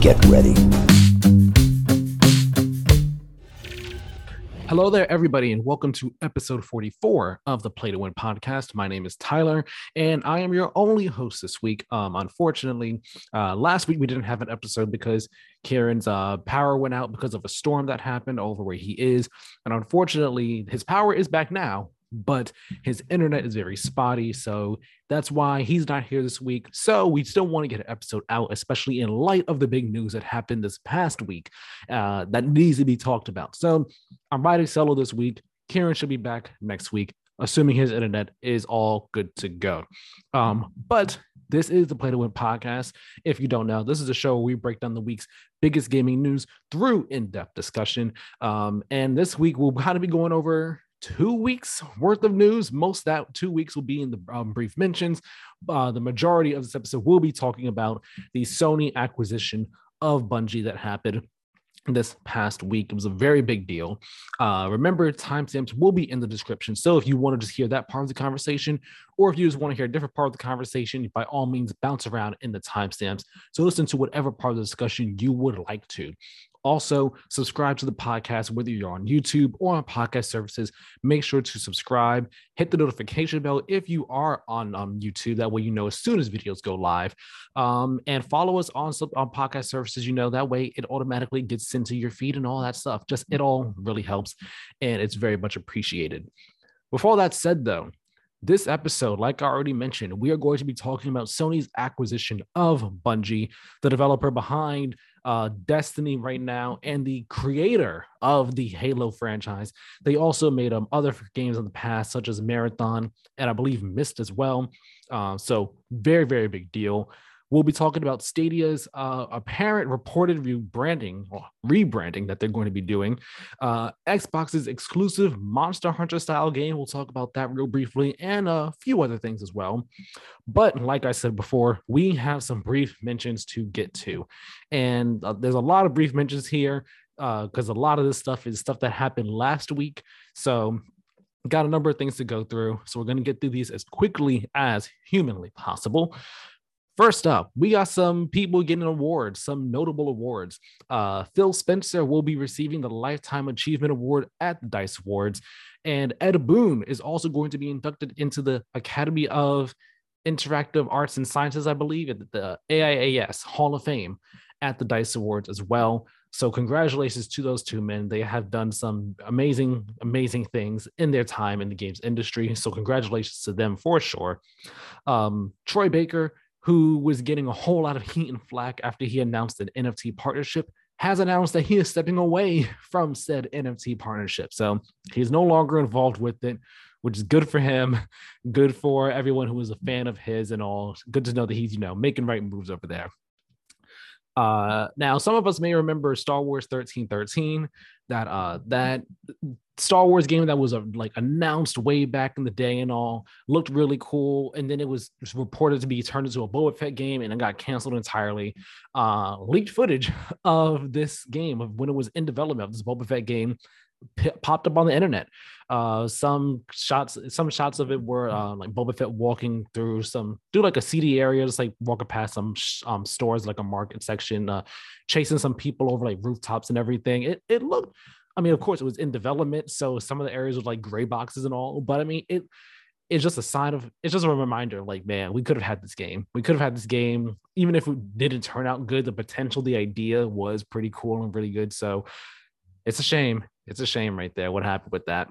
Get ready. Hello there, everybody, and welcome to episode 44 of the Play to Win podcast. My name is Tyler, and I am your only host this week. Um, unfortunately, uh, last week we didn't have an episode because Kieran's uh, power went out because of a storm that happened over where he is. And unfortunately, his power is back now, but his internet is very spotty. So that's why he's not here this week. So we still want to get an episode out, especially in light of the big news that happened this past week uh, that needs to be talked about. So I'm writing solo this week. Kieran should be back next week, assuming his internet is all good to go. Um, but this is the Play to Win podcast. If you don't know, this is a show where we break down the week's biggest gaming news through in depth discussion. Um, and this week we'll kind of be going over two weeks worth of news. Most that two weeks will be in the um, brief mentions. Uh, the majority of this episode will be talking about the Sony acquisition of Bungie that happened this past week. It was a very big deal. Uh, remember, timestamps will be in the description. So if you want to just hear that part of the conversation, or if you just want to hear a different part of the conversation, by all means, bounce around in the timestamps. So listen to whatever part of the discussion you would like to. Also, subscribe to the podcast, whether you're on YouTube or on podcast services. Make sure to subscribe, hit the notification bell if you are on um, YouTube. That way, you know as soon as videos go live. Um, and follow us on, on podcast services. You know, that way it automatically gets sent to your feed and all that stuff. Just it all really helps, and it's very much appreciated. With all that said, though, this episode, like I already mentioned, we are going to be talking about Sony's acquisition of Bungie, the developer behind uh, Destiny right now and the creator of the Halo franchise. They also made um, other games in the past, such as Marathon and I believe Myth as well. Uh, so, very, very big deal. We'll be talking about Stadia's uh, apparent reported rebranding, or rebranding that they're going to be doing. Uh, Xbox's exclusive Monster Hunter style game. We'll talk about that real briefly and a few other things as well. But like I said before, we have some brief mentions to get to. And uh, there's a lot of brief mentions here because uh, a lot of this stuff is stuff that happened last week. So got a number of things to go through. So we're going to get through these as quickly as humanly possible. First up, we got some people getting awards, some notable awards. Uh, Phil Spencer will be receiving the Lifetime Achievement Award at the DICE Awards, and Ed Boon is also going to be inducted into the Academy of Interactive Arts and Sciences, I believe, at the AIAS Hall of Fame at the DICE Awards as well. So, congratulations to those two men. They have done some amazing, amazing things in their time in the games industry. So, congratulations to them for sure. Um, Troy Baker who was getting a whole lot of heat and flack after he announced an NFT partnership, has announced that he is stepping away from said NFT partnership. So he's no longer involved with it, which is good for him, good for everyone who is a fan of his and all. Good to know that he's, you know, making right moves over there. Uh, now, some of us may remember Star Wars 1313, that uh, that Star Wars game that was uh, like announced way back in the day and all looked really cool, and then it was reported to be turned into a Boba Fett game, and it got canceled entirely. Uh, leaked footage of this game of when it was in development of this Boba Fett game popped up on the internet. Uh, some shots, some shots of it were uh, like Boba Fett walking through some, do like a CD area, just like walking past some sh- um, stores, like a market section, uh, chasing some people over like rooftops and everything. It it looked, I mean, of course, it was in development, so some of the areas were like gray boxes and all, but I mean, it it's just a sign of it's just a reminder like man we could have had this game we could have had this game even if it didn't turn out good the potential the idea was pretty cool and really good so it's a shame it's a shame right there what happened with that.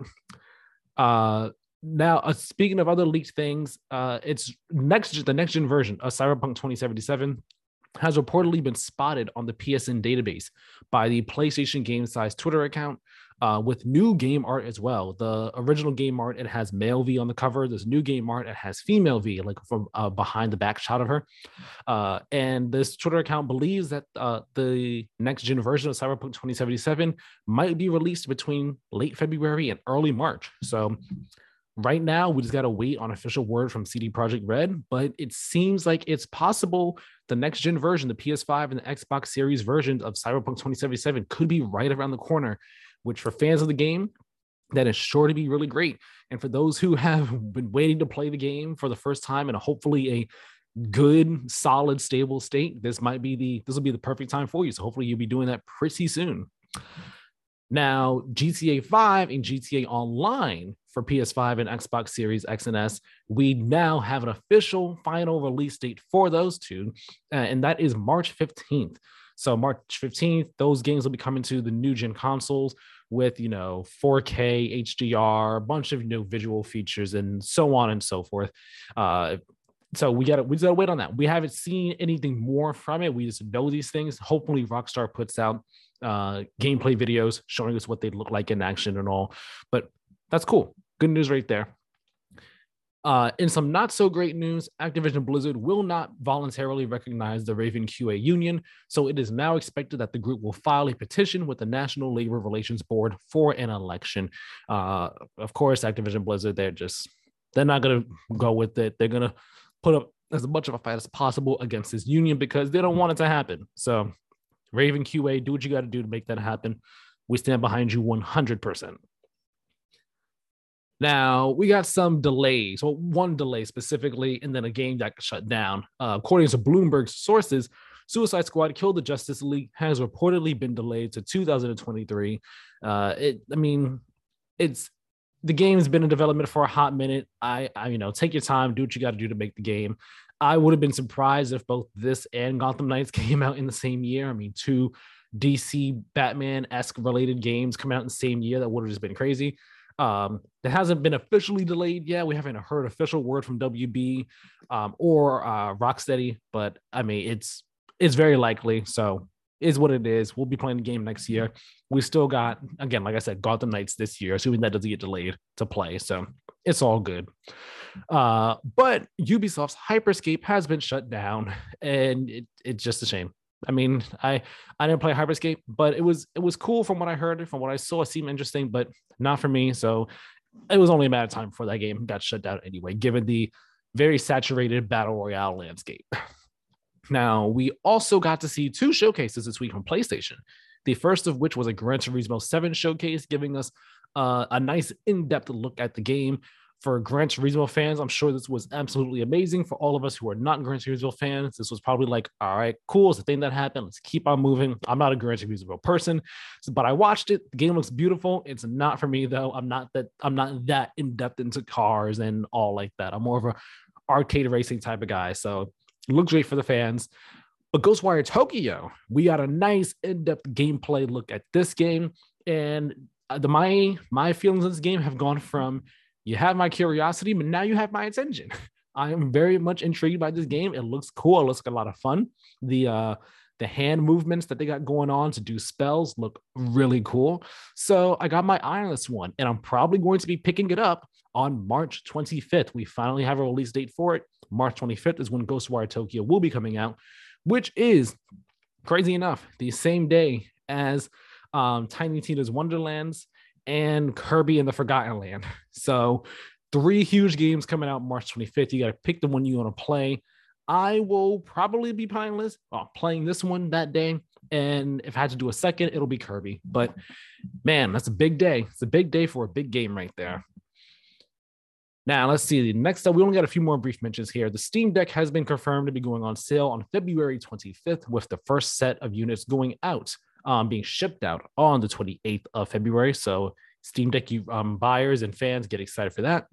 Uh, now, uh, speaking of other leaked things, uh, it's next the next gen version of Cyberpunk 2077 has reportedly been spotted on the PSN database by the PlayStation Game Size Twitter account uh, with new game art as well. The original game art, it has male V on the cover. This new game art, it has female V, like from uh, behind the back shot of her. Uh, and this Twitter account believes that uh, the next gen version of Cyberpunk 2077 might be released between late February and early March. So right now we just got to wait on official word from CD Projekt Red, but it seems like it's possible the next gen version, the PS5 and the Xbox Series versions of Cyberpunk 2077 could be right around the corner which for fans of the game, that is sure to be really great. And for those who have been waiting to play the game for the first time and hopefully a good, solid, stable state, this might be the this will be the perfect time for you. So hopefully you'll be doing that pretty soon. Now, GTA 5 and GTA Online for PS5 and Xbox Series X and S, we now have an official final release date for those two, uh, and that is March 15th. So March 15th, those games will be coming to the new gen consoles with you know 4K HDR, a bunch of new visual features, and so on and so forth. Uh, so we gotta we gotta wait on that. We haven't seen anything more from it. We just know these things. Hopefully, Rockstar puts out uh, gameplay videos showing us what they look like in action and all. But that's cool. Good news right there. Uh, in some not so great news, Activision Blizzard will not voluntarily recognize the Raven QA union, so it is now expected that the group will file a petition with the National Labor Relations Board for an election. Uh, of course, Activision Blizzard, they're just they're not gonna go with it. They're gonna put up as much of a fight as possible against this union because they don't want it to happen. So Raven QA, do what you got to do to make that happen. We stand behind you 100%. Now, we got some delays, well, one delay specifically, and then a game that shut down. Uh, according to Bloomberg's sources, Suicide Squad Kill the Justice League has reportedly been delayed to 2023. Uh, it, I mean, it's the game's been in development for a hot minute. I, I you know, take your time, do what you got to do to make the game. I would have been surprised if both this and Gotham Knights came out in the same year. I mean, two DC Batman esque related games come out in the same year. That would have just been crazy. Um, it hasn't been officially delayed yet. We haven't heard official word from WB um, or uh, Rocksteady, but I mean, it's it's very likely. So is what it is. We'll be playing the game next year. We still got again, like I said, Gotham Knights this year, assuming that doesn't get delayed to play. So it's all good. Uh, but Ubisoft's Hyperscape has been shut down, and it, it's just a shame. I mean, I I didn't play Hyperscape, but it was it was cool from what I heard, from what I saw. It seemed interesting, but not for me. So it was only a matter of time before that game got shut down anyway, given the very saturated battle royale landscape. Now, we also got to see two showcases this week from PlayStation. The first of which was a Gran Turismo 7 showcase, giving us uh, a nice in depth look at the game for Gran Turismo fans, I'm sure this was absolutely amazing. For all of us who are not Gran Turismo fans, this was probably like, all right, cool. It's the thing that happened. Let's keep on moving. I'm not a Gran Turismo person, but I watched it. The game looks beautiful. It's not for me though. I'm not that. I'm not that in depth into cars and all like that. I'm more of a arcade racing type of guy. So looks great for the fans. But Ghostwire Tokyo, we got a nice in-depth gameplay look at this game, and uh, the my my feelings on this game have gone from you have my curiosity, but now you have my attention. I am very much intrigued by this game. It looks cool. It looks like a lot of fun. The uh the hand movements that they got going on to do spells look really cool. So I got my eye on this one, and I'm probably going to be picking it up on March 25th. We finally have a release date for it. March 25th is when Ghostwire Tokyo will be coming out, which is crazy enough the same day as um, Tiny Tina's Wonderlands and Kirby and the Forgotten Land. So, three huge games coming out March 25th. You got to pick the one you want to play. I will probably be playing this, well, playing this one that day. And if I had to do a second, it'll be Kirby. But man, that's a big day. It's a big day for a big game right there. Now, let's see. The next up, we only got a few more brief mentions here. The Steam Deck has been confirmed to be going on sale on February 25th, with the first set of units going out um, being shipped out on the 28th of February. So Steam Deck um, buyers and fans get excited for that.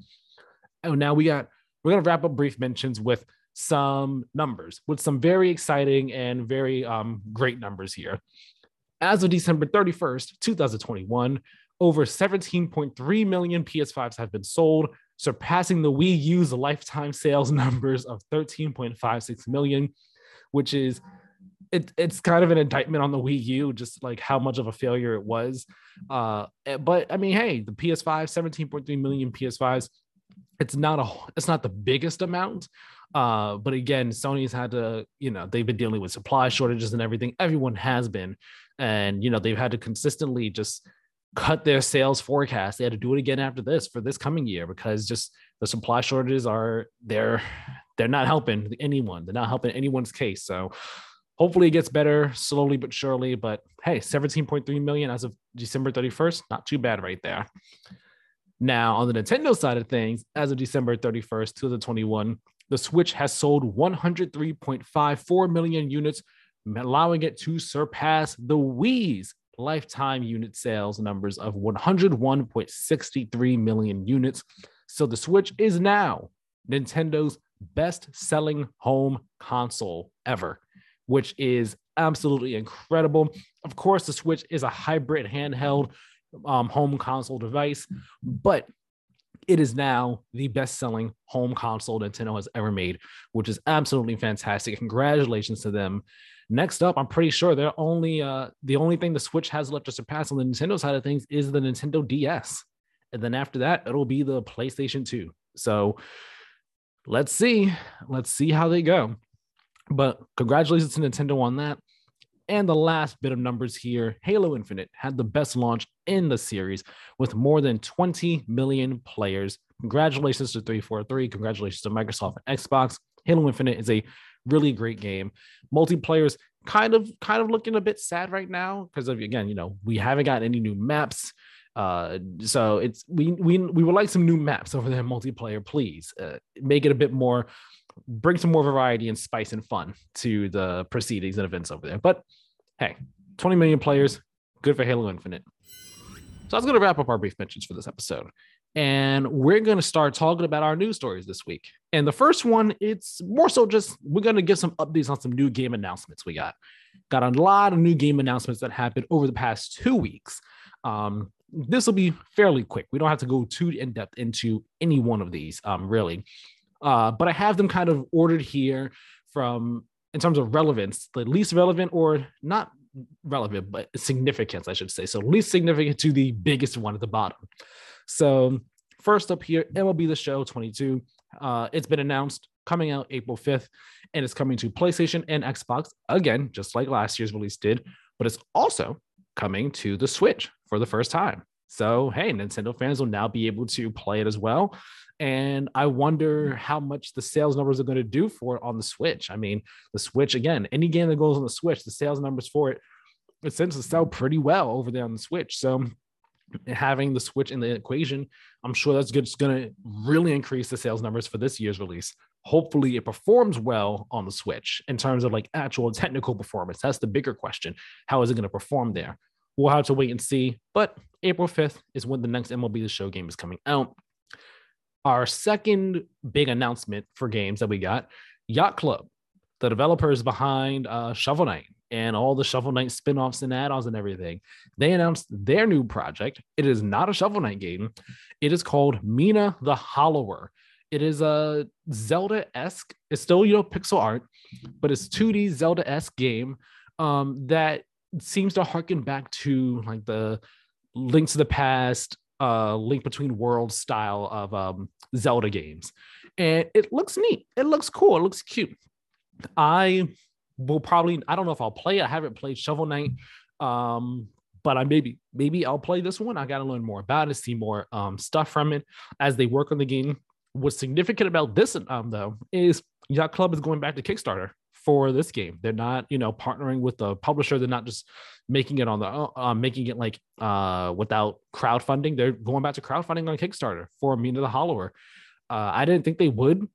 And now we got we're gonna wrap up brief mentions with some numbers, with some very exciting and very um, great numbers here. As of December 31st, 2021, over 17.3 million PS5s have been sold, surpassing the Wii U's lifetime sales numbers of 13.56 million, which is it, it's kind of an indictment on the Wii U, just like how much of a failure it was. Uh, eh, but I mean, hey, the PS5, 17.3 million PS5s, it's not a, it's not the biggest amount. Uh, but again, Sony's had to, you know, they've been dealing with supply shortages and everything. Everyone has been, and you know, they've had to consistently just cut their sales forecast. They had to do it again after this for this coming year because just the supply shortages are they're they're not helping anyone. They're not helping anyone's case. So hopefully it gets better slowly but surely. But hey, 17.3 million as of December 31st, not too bad right there. Now, on the Nintendo side of things, as of December 31st, 2021, the Switch has sold 103.54 million units, allowing it to surpass the Wii's lifetime unit sales numbers of 101.63 million units. So the Switch is now Nintendo's best selling home console ever, which is absolutely incredible. Of course, the Switch is a hybrid handheld um, home console device, but it is now the best selling home console Nintendo has ever made, which is absolutely fantastic. Congratulations to them. Next up, I'm pretty sure they're only uh, the only thing the Switch has left to surpass on the Nintendo side of things is the Nintendo DS. And then after that, it'll be the PlayStation 2. So let's see. Let's see how they go. But congratulations to Nintendo on that. And the last bit of numbers here Halo Infinite had the best launch in the series with more than 20 million players. Congratulations to 343. Congratulations to Microsoft and Xbox. Halo Infinite is a really great game. Multiplayer's kind of kind of looking a bit sad right now because of again, you know, we haven't got any new maps. Uh, so it's we we we would like some new maps over there multiplayer, please. Uh, make it a bit more bring some more variety and spice and fun to the proceedings and events over there. But hey, 20 million players, good for Halo Infinite. So was going to wrap up our brief mentions for this episode. And we're going to start talking about our news stories this week. And the first one, it's more so just we're going to give some updates on some new game announcements we got. Got a lot of new game announcements that happened over the past two weeks. Um, this will be fairly quick. We don't have to go too in depth into any one of these, um, really. Uh, but I have them kind of ordered here from in terms of relevance, the least relevant or not relevant, but significance, I should say. So least significant to the biggest one at the bottom. So first up here, MLB The Show 22. Uh, it's been announced coming out April 5th, and it's coming to PlayStation and Xbox again, just like last year's release did. But it's also coming to the Switch for the first time. So hey, Nintendo fans will now be able to play it as well. And I wonder mm. how much the sales numbers are going to do for it on the Switch. I mean, the Switch, again, any game that goes on the Switch, the sales numbers for it, it tends to sell pretty well over there on the Switch. So having the Switch in the equation, I'm sure that's going to really increase the sales numbers for this year's release. Hopefully, it performs well on the Switch in terms of like actual technical performance. That's the bigger question. How is it going to perform there? We'll have to wait and see. But April 5th is when the next MLB The Show game is coming out. Our second big announcement for games that we got Yacht Club, the developers behind uh, Shovel Knight and all the Shovel Knight spin-offs and add-ons and everything. They announced their new project. It is not a Shovel Knight game. It is called Mina the Hollower. It is a Zelda-esque, it's still, you know, pixel art, but it's 2D Zelda-esque game um, that seems to harken back to like the Link to the Past, uh, Link Between Worlds style of um, Zelda games, and it looks neat. It looks cool. It looks cute. I will probably. I don't know if I'll play. I haven't played Shovel Knight, um, but I maybe maybe I'll play this one. I got to learn more about it, see more um, stuff from it as they work on the game. What's significant about this um, though is Yacht Club is going back to Kickstarter for this game. They're not, you know, partnering with the publisher. They're not just making it on the, uh, making it like uh, without crowdfunding. They're going back to crowdfunding on Kickstarter for Mina the Hollower. Uh, I didn't think they would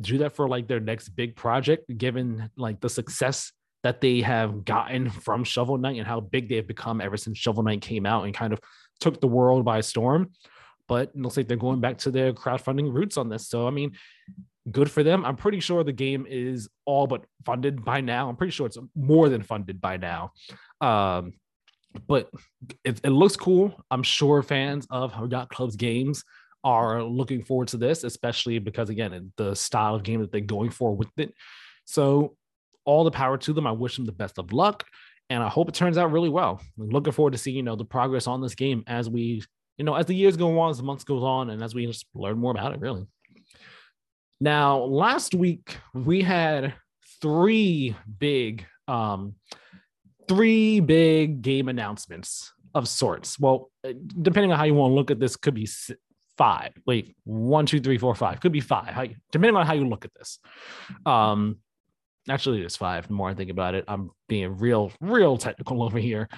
do that for like their next big project, given like the success that they have gotten from Shovel Knight and how big they have become ever since Shovel Knight came out and kind of took the world by storm. But it looks like they're going back to their crowdfunding roots on this. So I mean, good for them. I'm pretty sure the game is all but funded by now. I'm pretty sure it's more than funded by now. Um, but it, it looks cool. I'm sure fans of Yacht Club's games are looking forward to this, especially because again, the style of game that they're going for with it. So all the power to them. I wish them the best of luck, and I hope it turns out really well. I'm looking forward to seeing you know the progress on this game as we you know as the years go on, as the months goes on, and as we just learn more about it. Really. Now, last week we had three big, um, three big game announcements of sorts. Well, depending on how you want to look at this, could be five. Wait, one, two, three, four, five. Could be five. How, depending on how you look at this. Um, actually, it's five. The more I think about it, I'm being real, real technical over here.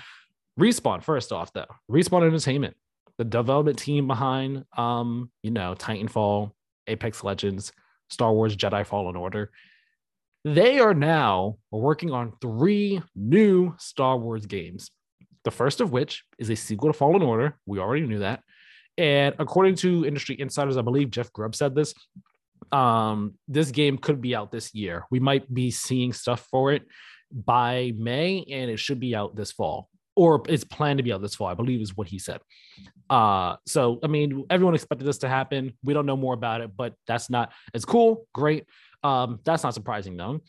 Respawn, first off, though, Respawn Entertainment, the development team behind, um, you know, Titanfall, Apex Legends, Star Wars Jedi Fallen Order. They are now working on three new Star Wars games. The first of which is a sequel to Fallen Order. We already knew that. And according to industry insiders, I believe Jeff Grubb said this. Um, this game could be out this year. We might be seeing stuff for it by May, and it should be out this fall, or it's planned to be out this fall. I believe is what he said. Uh, so I mean, everyone expected this to happen. We don't know more about it, but that's not. It's cool, great. Um, that's not surprising though.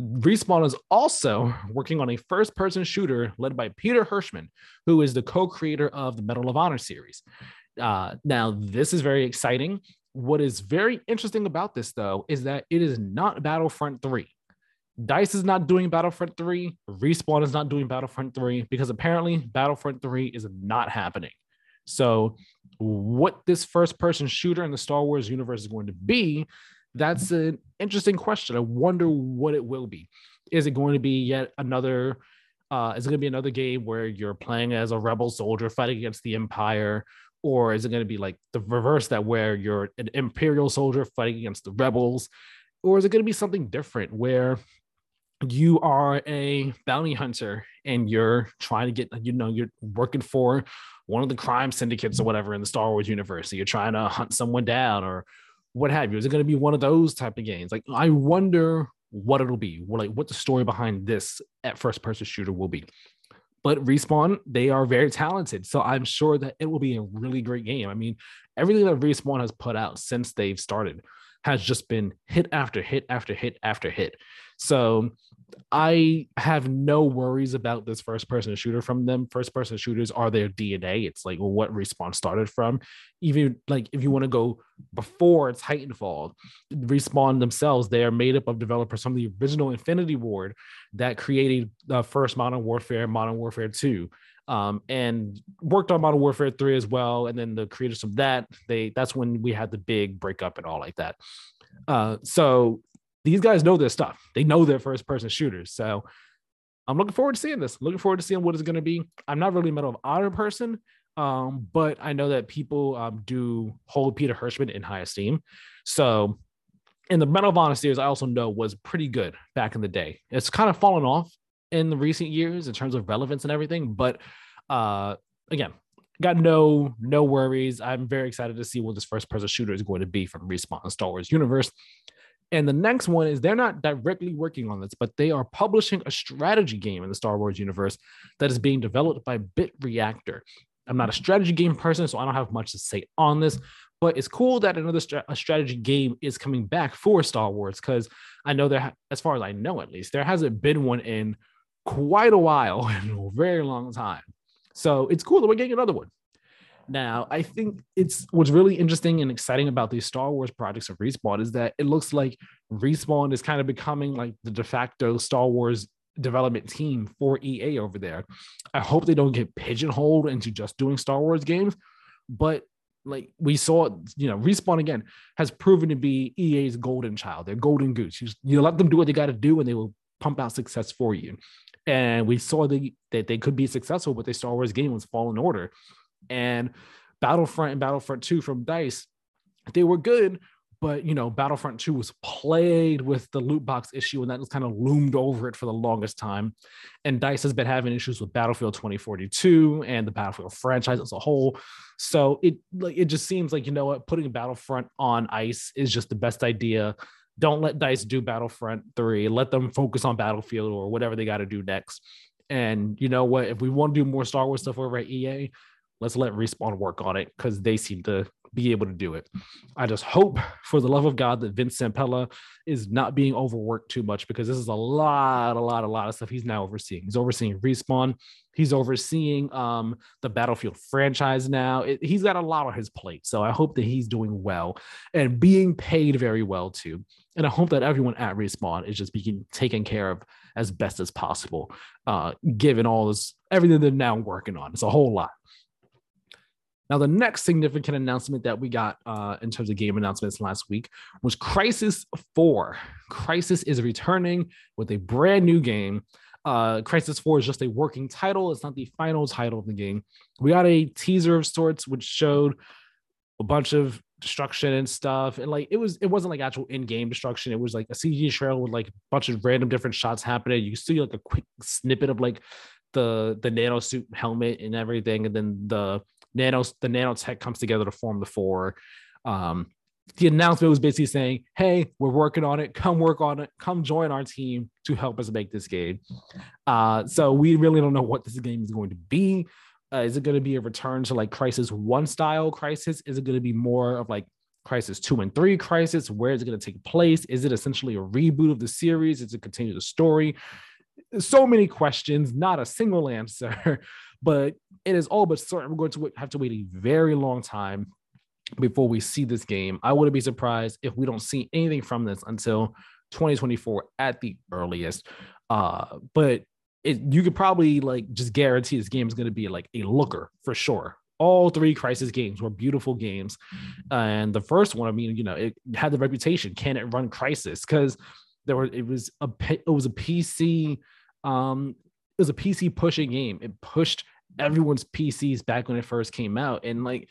Respawn is also working on a first person shooter led by Peter Hirschmann, who is the co creator of the Medal of Honor series. Uh, now, this is very exciting. What is very interesting about this, though, is that it is not Battlefront 3. Dice is not doing Battlefront 3. Respawn is not doing Battlefront 3 because apparently Battlefront 3 is not happening. So, what this first person shooter in the Star Wars universe is going to be that's an interesting question. I wonder what it will be. Is it going to be yet another? Uh, is it going to be another game where you're playing as a rebel soldier fighting against the Empire, or is it going to be like the reverse that where you're an Imperial soldier fighting against the rebels, or is it going to be something different where you are a bounty hunter and you're trying to get you know you're working for one of the crime syndicates or whatever in the Star Wars universe. So you're trying to hunt someone down or what have you? Is it going to be one of those type of games? Like, I wonder what it'll be, like what the story behind this at first person shooter will be. But Respawn, they are very talented. So I'm sure that it will be a really great game. I mean, everything that Respawn has put out since they've started has just been hit after hit after hit after hit. So I have no worries about this first person shooter from them. First person shooters are their DNA. It's like what Respawn started from. Even like if you want to go before Titanfall, Respawn themselves, they are made up of developers from the original Infinity Ward that created the first Modern Warfare, Modern Warfare 2. Um, and worked on Modern Warfare 3 as well. And then the creators of that, they that's when we had the big breakup and all like that. Uh, so these guys know their stuff. They know their first person shooters. So I'm looking forward to seeing this. Looking forward to seeing what it's going to be. I'm not really a Medal of Honor person, um, but I know that people um, do hold Peter Hirschmann in high esteem. So, in the Medal of Honor series, I also know was pretty good back in the day. It's kind of fallen off in the recent years in terms of relevance and everything, but uh, again, got no no worries. I'm very excited to see what this first person shooter is going to be from Respawn Star Wars universe. And the next one is they're not directly working on this, but they are publishing a strategy game in the Star Wars universe that is being developed by Bit Reactor. I'm not a strategy game person, so I don't have much to say on this, but it's cool that another a strategy game is coming back for Star Wars because I know there, as far as I know at least, there hasn't been one in quite a while, in a very long time. So it's cool that we're getting another one. Now, I think it's what's really interesting and exciting about these Star Wars projects of Respawn is that it looks like Respawn is kind of becoming like the de facto Star Wars development team for EA over there. I hope they don't get pigeonholed into just doing Star Wars games, but like we saw, you know, Respawn again has proven to be EA's golden child, their golden goose. You, just, you let them do what they got to do, and they will pump out success for you. And we saw the, that they could be successful with their Star Wars game was Fallen Order, and Battlefront and Battlefront 2 from DICE, they were good, but you know, Battlefront 2 was plagued with the loot box issue, and that was kind of loomed over it for the longest time. And DICE has been having issues with Battlefield 2042 and the Battlefield franchise as a whole. So it like it just seems like you know what, putting Battlefront on ice is just the best idea. Don't let DICE do Battlefront 3. Let them focus on Battlefield or whatever they got to do next. And you know what? If we want to do more Star Wars stuff over at EA, let's let Respawn work on it because they seem to be able to do it. I just hope for the love of God that Vince Zampella is not being overworked too much because this is a lot, a lot, a lot of stuff he's now overseeing. He's overseeing Respawn. He's overseeing um, the Battlefield franchise now. It, he's got a lot on his plate. So I hope that he's doing well and being paid very well too. And I hope that everyone at Respawn is just being taken care of as best as possible, uh, given all this, everything they're now working on. It's a whole lot. Now, the next significant announcement that we got uh, in terms of game announcements last week was Crysis 4. Crysis is returning with a brand new game. Uh, Crysis 4 is just a working title, it's not the final title of the game. We got a teaser of sorts, which showed a bunch of destruction and stuff. And like it was, it wasn't like actual in-game destruction. It was like a CG trail with like a bunch of random different shots happening. You see like a quick snippet of like the the nano suit helmet and everything, and then the nano the nanotech comes together to form the four. Um, the announcement was basically saying, "Hey, we're working on it. Come work on it. Come join our team to help us make this game." Uh, so we really don't know what this game is going to be. Uh, is it going to be a return to like Crysis One style Crysis? Is it going to be more of like Crysis Two and Three Crysis? Where is it going to take place? Is it essentially a reboot of the series? Is it continue the story? So many questions, not a single answer. But it is all but certain we're going to have to wait a very long time before we see this game. I wouldn't be surprised if we don't see anything from this until 2024 at the earliest. Uh, but it, you could probably like just guarantee this game is going to be like a looker for sure. All three Crysis games were beautiful games, and the first one, I mean, you know, it had the reputation. Can it run Crysis? Because there were it was a it was a PC um it was a PC pushing game. It pushed everyone's PCs back when it first came out, and like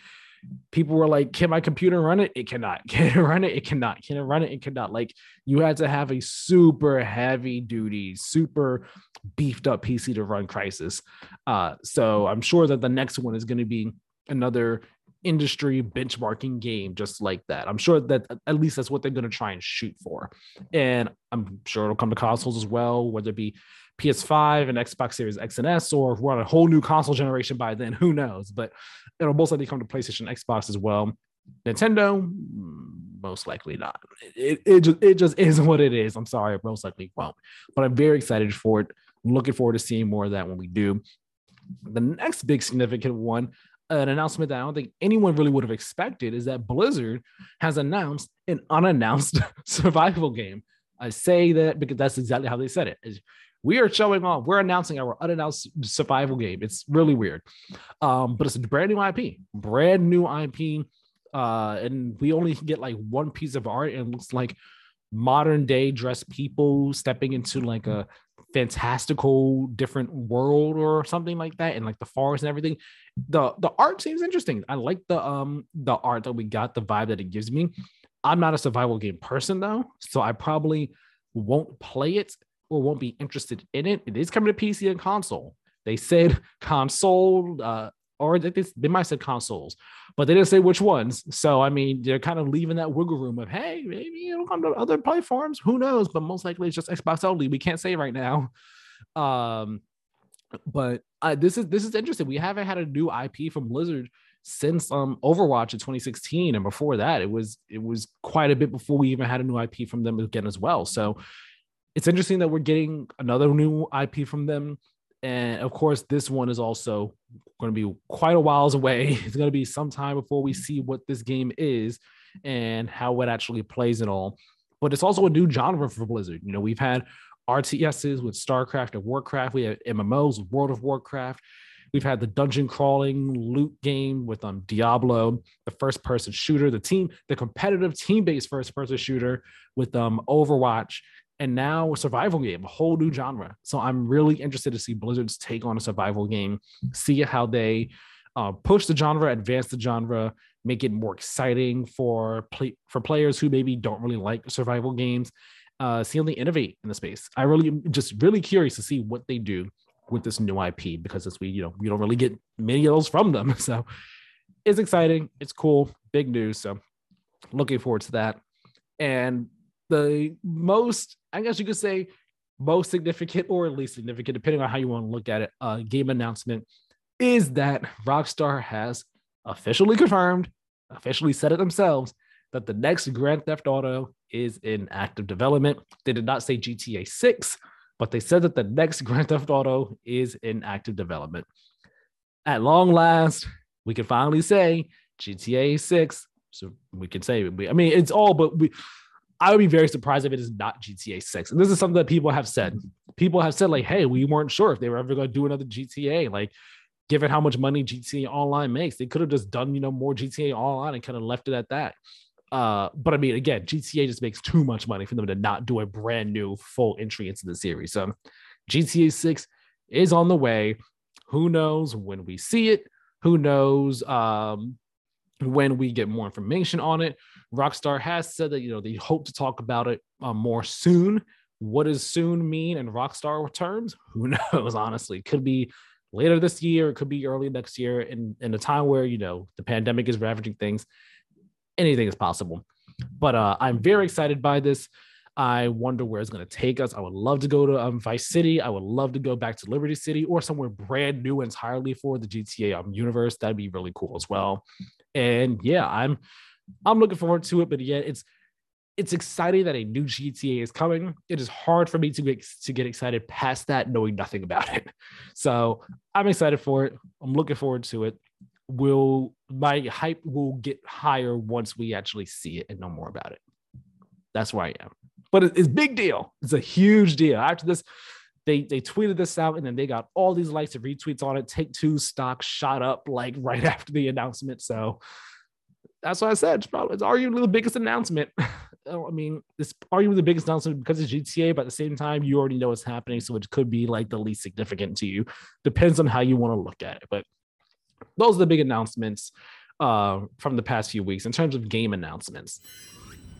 people were like, "Can my computer run it? It cannot. Can it run it? It cannot. Can it run it? It cannot." Like you had to have a super heavy duty, super beefed up PC to run Crysis. Uh, so I'm sure that the next one is going to be another industry benchmarking game just like that. I'm sure that at least that's what they're going to try and shoot for. And I'm sure it'll come to consoles as well, whether it be PS5 and Xbox Series X and S, or if we're on a whole new console generation by then, who knows? But it'll most likely come to PlayStation, Xbox as well. Nintendo, mm, most likely not. It, it, just, it just is what it is. I'm sorry, most likely won't. But I'm very excited for it. Looking forward to seeing more of that when we do. The next big significant one, an announcement that I don't think anyone really would have expected, is that Blizzard has announced an unannounced survival game. I say that because that's exactly how they said it. We are showing off. We're announcing our unannounced survival game. It's really weird, um, but it's a brand new IP, brand new IP, uh, and we only get like one piece of art, and looks like modern day dressed people stepping into like a fantastical different world or something like that and like the forest and everything the the art seems interesting i like the um the art that we got the vibe that it gives me i'm not a survival game person though so i probably won't play it or won't be interested in it. It is coming to PC and console. They said console, uh, or they, they might said consoles, but they didn't say which ones. So I mean, they're kind of leaving that wiggle room of hey, maybe it'll come to other platforms. Who knows? But most likely it's just Xbox only. We can't say right now. Um, but uh, this is this is interesting. We haven't had a new IP from Blizzard since um Overwatch in 2016, and before that, it was it was quite a bit before we even had a new IP from them again as well. So it's interesting that we're getting another new IP from them. And of course, this one is also going to be quite a whiles away. It's going to be some time before we see what this game is and how it actually plays and all. But it's also a new genre for Blizzard. You know, we've had RTSs with StarCraft and Warcraft. We have MMOs with World of Warcraft. We've had the dungeon crawling loot game with um Diablo, the first person shooter, the team, the competitive team based first person shooter with um Overwatch, and now a survival game, a whole new genre. So I'm really interested to see Blizzard's take on a survival game, see how they uh, push the genre, advance the genre, make it more exciting for play- for players who maybe don't really like survival games. Uh, see how they innovate in the space. I really just really curious to see what they do with this new IP because as we you know we don't really get many of those from them. So it's exciting. It's cool. Big news. So looking forward to that. And the most, I guess you could say, most significant or least significant, depending on how you want to look at it, uh, game announcement is that Rockstar has officially confirmed, officially said it themselves, that the next Grand Theft Auto is in active development. They did not say GTA 6, but they said that the next Grand Theft Auto is in active development. At long last, we can finally say GTA 6. So we can say, we, I mean, it's all, but we, I would be very surprised if it is not GTA 6. And this is something that people have said. People have said, like, hey, we weren't sure if they were ever going to do another GTA. Like, given how much money GTA Online makes, they could have just done, you know, more GTA Online and kind of left it at that. Uh, but I mean, again, GTA just makes too much money for them to not do a brand new full entry into the series. So GTA 6 is on the way. Who knows when we see it? Who knows um, when we get more information on it. Rockstar has said that you know they hope to talk about it uh, more soon. What does soon mean in Rockstar terms? Who knows? Honestly, could be later this year, it could be early next year, in in a time where you know the pandemic is ravaging things. Anything is possible. But uh, I'm very excited by this. I wonder where it's going to take us. I would love to go to um, Vice City. I would love to go back to Liberty City or somewhere brand new entirely for the GTA um, universe. That'd be really cool as well. And yeah, I'm I'm looking forward to it. But yeah, it's it's exciting that a new GTA is coming. It is hard for me to get to get excited past that, knowing nothing about it. So I'm excited for it. I'm looking forward to it. Will my hype will get higher once we actually see it and know more about it. That's where I am but it's big deal. It's a huge deal. After this, they they tweeted this out and then they got all these likes and retweets on it. Take-Two stock shot up like right after the announcement. So that's what I said it's probably it's arguably the biggest announcement. I mean, it's arguably the biggest announcement because it's GTA, but at the same time, you already know what's happening, so it could be like the least significant to you. Depends on how you want to look at it. But those are the big announcements uh, from the past few weeks in terms of game announcements.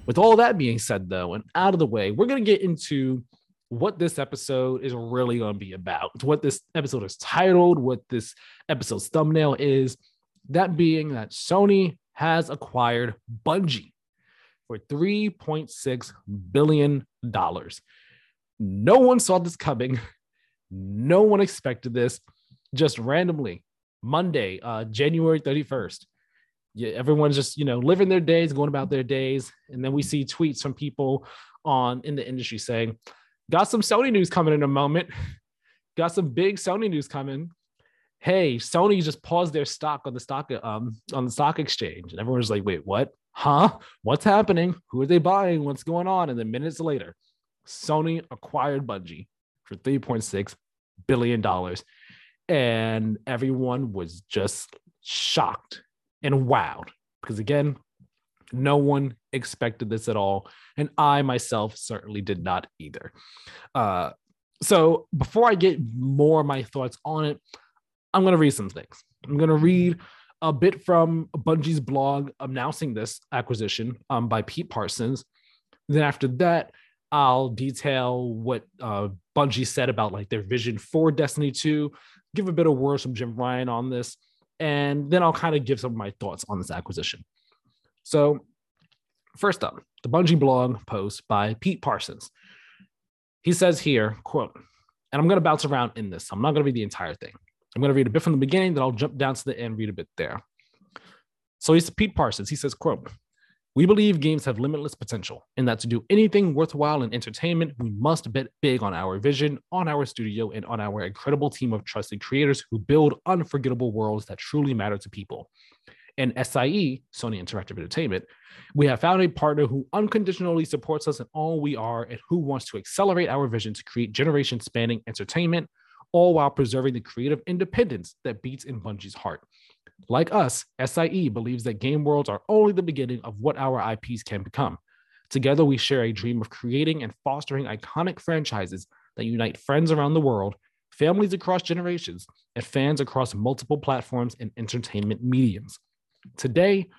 With all that being said, though, and out of the way, we're going to get into what this episode is really going to be about, what this episode is titled, what this episode's thumbnail is. That being that Sony has acquired Bungie for $3.6 billion. No one saw this coming. No one expected this. Just randomly, Monday, uh, January 31st, yeah, everyone's just you know living their days, going about their days, and then we see tweets from people on in the industry saying, "Got some Sony news coming in a moment. Got some big Sony news coming. Hey, Sony just paused their stock on the stock um on the stock exchange." And everyone's like, "Wait, what? Huh? What's happening? Who are they buying? What's going on?" And then minutes later, Sony acquired Bungie for 3.6 billion dollars, and everyone was just shocked and wowed because again, no one expected this at all, and I myself certainly did not either. Uh, so before I get more of my thoughts on it, I'm going to read some things. I'm going to read a bit from Bungie's blog announcing this acquisition um, by Pete Parsons. Then after that, I'll detail what uh, Bungie said about like their vision for Destiny 2, give a bit of words from Jim Ryan on this, and then I'll kind of give some of my thoughts on this acquisition. So, first up, the Bungie blog post by Pete Parsons. He says here, quote, and I'm going to bounce around in this. I'm not going to read the entire thing. I'm going to read a bit from the beginning, then I'll jump down to the end, read a bit there. So he's Pete Parsons. He says, quote, we believe games have limitless potential, and that to do anything worthwhile in entertainment, we must bet big on our vision, on our studio, and on our incredible team of trusted creators who build unforgettable worlds that truly matter to people. And SIE, Sony Interactive Entertainment, we have found a partner who unconditionally supports us in all we are and who wants to accelerate our vision to create generation spanning entertainment, all while preserving the creative independence that beats in Bungie's heart. Like us, SIE believes that game worlds are only the beginning of what our IPs can become. Together, we share a dream of creating and fostering iconic franchises that unite friends around the world, families across generations, and fans across multiple platforms and entertainment mediums. Today,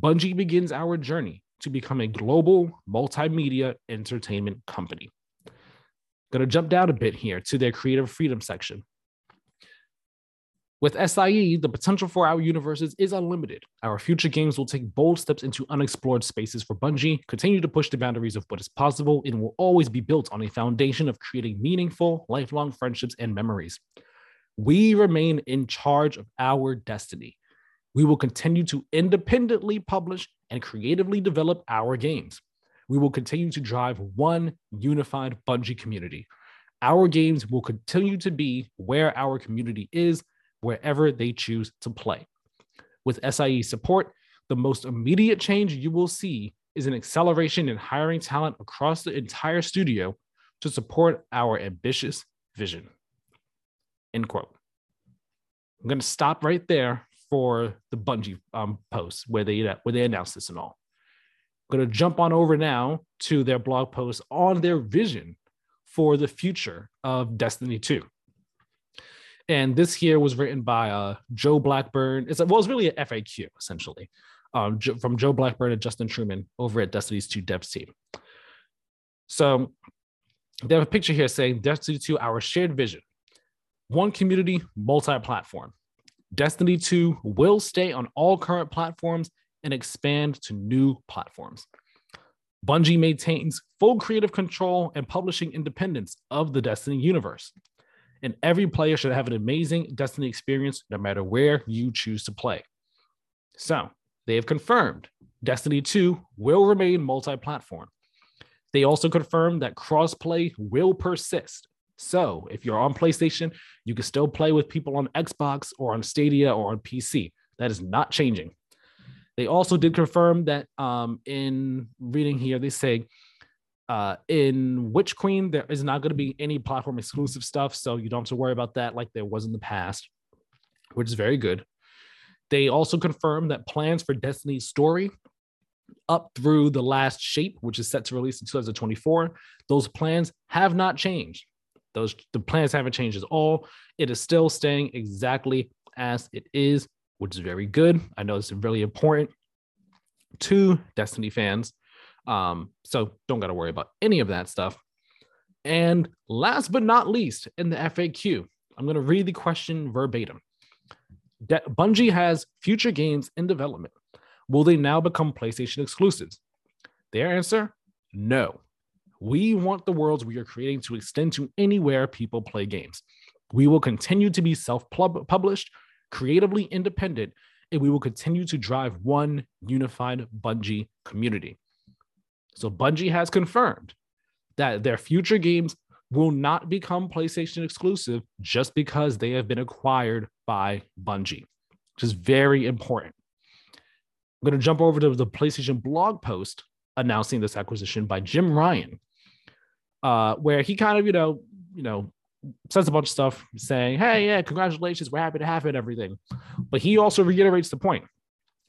Bungie begins our journey to become a global multimedia entertainment company. Gonna jump down a bit here to their creative freedom section. With SIE, the potential for our universes is unlimited. Our future games will take bold steps into unexplored spaces for Bungie, continue to push the boundaries of what is possible, and will always be built on a foundation of creating meaningful, lifelong friendships and memories. We remain in charge of our destiny. We will continue to independently publish and creatively develop our games. We will continue to drive one unified Bungie community. Our games will continue to be where our community is wherever they choose to play. With SIE support, the most immediate change you will see is an acceleration in hiring talent across the entire studio to support our ambitious vision. End quote. I'm going to stop right there for the Bungie um, post where they where they announced this and all. I'm going to jump on over now to their blog post on their vision for the future of Destiny 2. And this here was written by uh, Joe Blackburn. It's a, well, it's really an FAQ essentially. um, from Joe Blackburn and Justin Truman over at Destiny's 2 devs team. So they have a picture here saying Destiny 2, our shared vision. One community, multi platform. Destiny 2 will stay on all current platforms and expand to new platforms. Bungie maintains full creative control and publishing independence of the Destiny universe. And every player should have an amazing Destiny experience no matter where you choose to play. So they have confirmed Destiny 2 will remain multi platform. They also confirmed that crossplay will persist. So if you're on PlayStation, you can still play with people on Xbox or on Stadia or on PC. That is not changing. They also did confirm that um, in reading here, they say uh, in Witch Queen, there is not going to be any platform exclusive stuff. So you don't have to worry about that like there was in the past, which is very good. They also confirmed that plans for Destiny's story up through the last shape, which is set to release in 2024, those plans have not changed. Those the plans haven't changed at all. It is still staying exactly as it is, which is very good. I know is really important to Destiny fans. Um, so don't got to worry about any of that stuff. And last but not least, in the FAQ, I'm going to read the question verbatim. De- Bungie has future games in development. Will they now become PlayStation exclusives? Their answer no. We want the worlds we are creating to extend to anywhere people play games. We will continue to be self published, creatively independent, and we will continue to drive one unified Bungie community. So Bungie has confirmed that their future games will not become PlayStation exclusive just because they have been acquired by Bungie, which is very important. I'm going to jump over to the PlayStation blog post announcing this acquisition by Jim Ryan, uh, where he kind of, you know, you know, says a bunch of stuff saying, "Hey, yeah, congratulations, we're happy to have it, everything." But he also reiterates the point,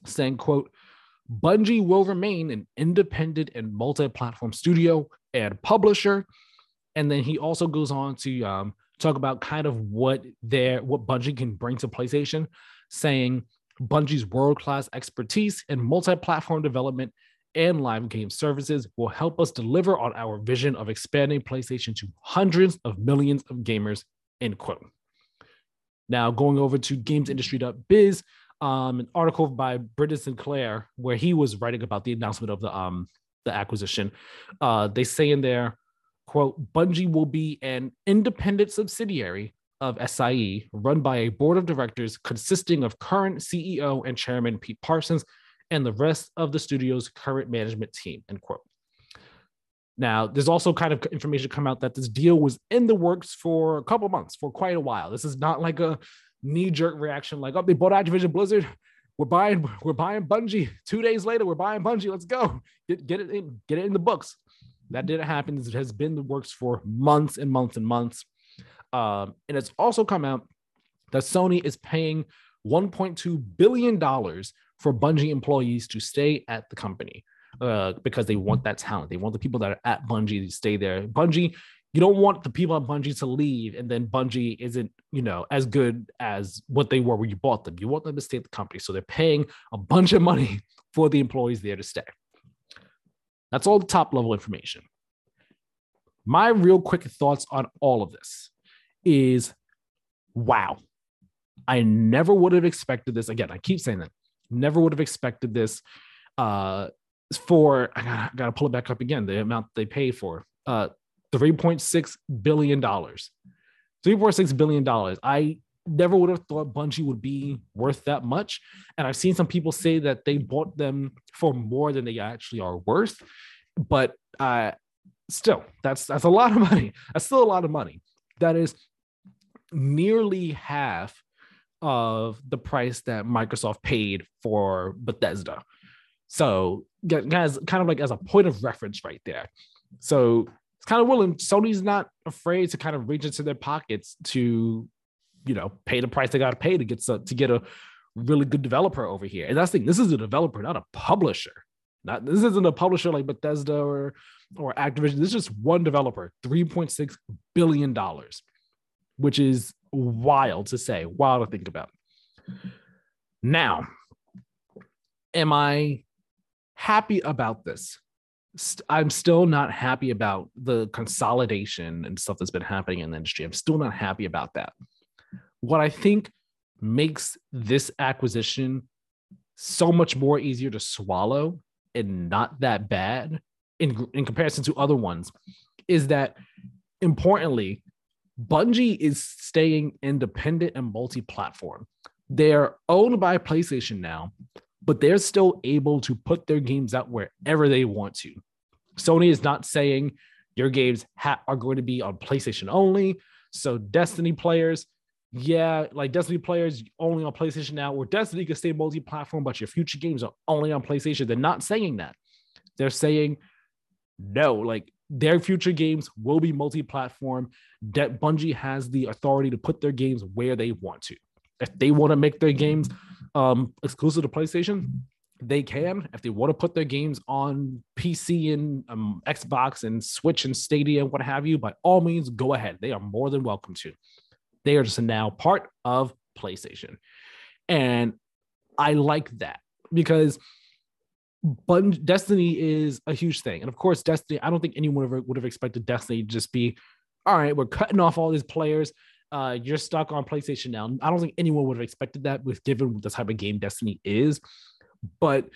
saying, "quote Bungie will remain an independent and multi-platform studio and publisher." And then he also goes on to um, talk about kind of what their what Bungie can bring to PlayStation, saying Bungie's world-class expertise in multi-platform development and live game services will help us deliver on our vision of expanding PlayStation to hundreds of millions of gamers. End quote. Now, going over to gamesindustry.biz, um, an article by Brendan Sinclair where he was writing about the announcement of the um the acquisition. Uh, they say in there, quote, Bungie will be an independent subsidiary of SIE run by a board of directors consisting of current CEO and chairman Pete Parsons and the rest of the studio's current management team, end quote. Now, there's also kind of information come out that this deal was in the works for a couple months, for quite a while. This is not like a knee-jerk reaction, like, oh, they bought Activision Blizzard. We're buying, we're buying Bungie. Two days later, we're buying Bungie. Let's go. Get, get it in, get it in the books. That didn't happen. It has been the works for months and months and months. Um, and it's also come out that Sony is paying 1.2 billion dollars for Bungie employees to stay at the company uh, because they want that talent. They want the people that are at Bungie to stay there. Bungie, you don't want the people at Bungie to leave and then Bungie isn't, you know, as good as what they were when you bought them. You want them to stay at the company. So they're paying a bunch of money for the employees there to stay. That's all the top level information. My real quick thoughts on all of this is wow. I never would have expected this. Again, I keep saying that. Never would have expected this uh, for, I gotta, I gotta pull it back up again, the amount they pay for uh, $3.6 billion. $3.6 billion. I never would have thought Bungie would be worth that much. And I've seen some people say that they bought them for more than they actually are worth. But uh, still, that's that's a lot of money. That's still a lot of money. That is nearly half of the price that Microsoft paid for Bethesda. So, guys, kind of like as a point of reference right there. So, it's kind of willing. Sony's not afraid to kind of reach into their pockets to, you know, pay the price they got to pay to get to get a really good developer over here. And that's the thing. This is a developer, not a publisher. Not this isn't a publisher like Bethesda or or Activision. This is just one developer, three point six billion dollars, which is wild to say, wild to think about. Now, am I happy about this? I'm still not happy about the consolidation and stuff that's been happening in the industry. I'm still not happy about that. What I think makes this acquisition so much more easier to swallow and not that bad in, in comparison to other ones is that importantly, Bungie is staying independent and multi platform. They're owned by PlayStation now, but they're still able to put their games out wherever they want to. Sony is not saying your games ha- are going to be on PlayStation only. So, Destiny players, yeah, like Destiny players only on PlayStation now, or Destiny can stay multi platform, but your future games are only on PlayStation. They're not saying that. They're saying, no, like their future games will be multi platform. That Bungie has the authority to put their games where they want to. If they want to make their games um, exclusive to PlayStation, they can. If they want to put their games on PC and um, Xbox and Switch and Stadia and what have you, by all means, go ahead. They are more than welcome to. They are just now part of PlayStation. And I like that because Bun- Destiny is a huge thing. And of course, Destiny, I don't think anyone ever would have expected Destiny to just be, all right, we're cutting off all these players uh, you're stuck on PlayStation now. I don't think anyone would have expected that with given the type of game Destiny is. But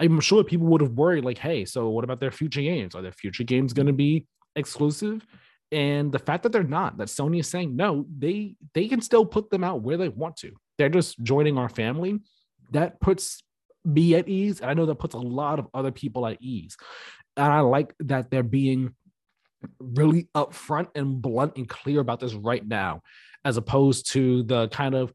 I'm sure people would have worried, like, hey, so what about their future games? Are their future games going to be exclusive? And the fact that they're not, that Sony is saying no, they they can still put them out where they want to. They're just joining our family. That puts me at ease. And I know that puts a lot of other people at ease. And I like that they're being really upfront and blunt and clear about this right now, as opposed to the kind of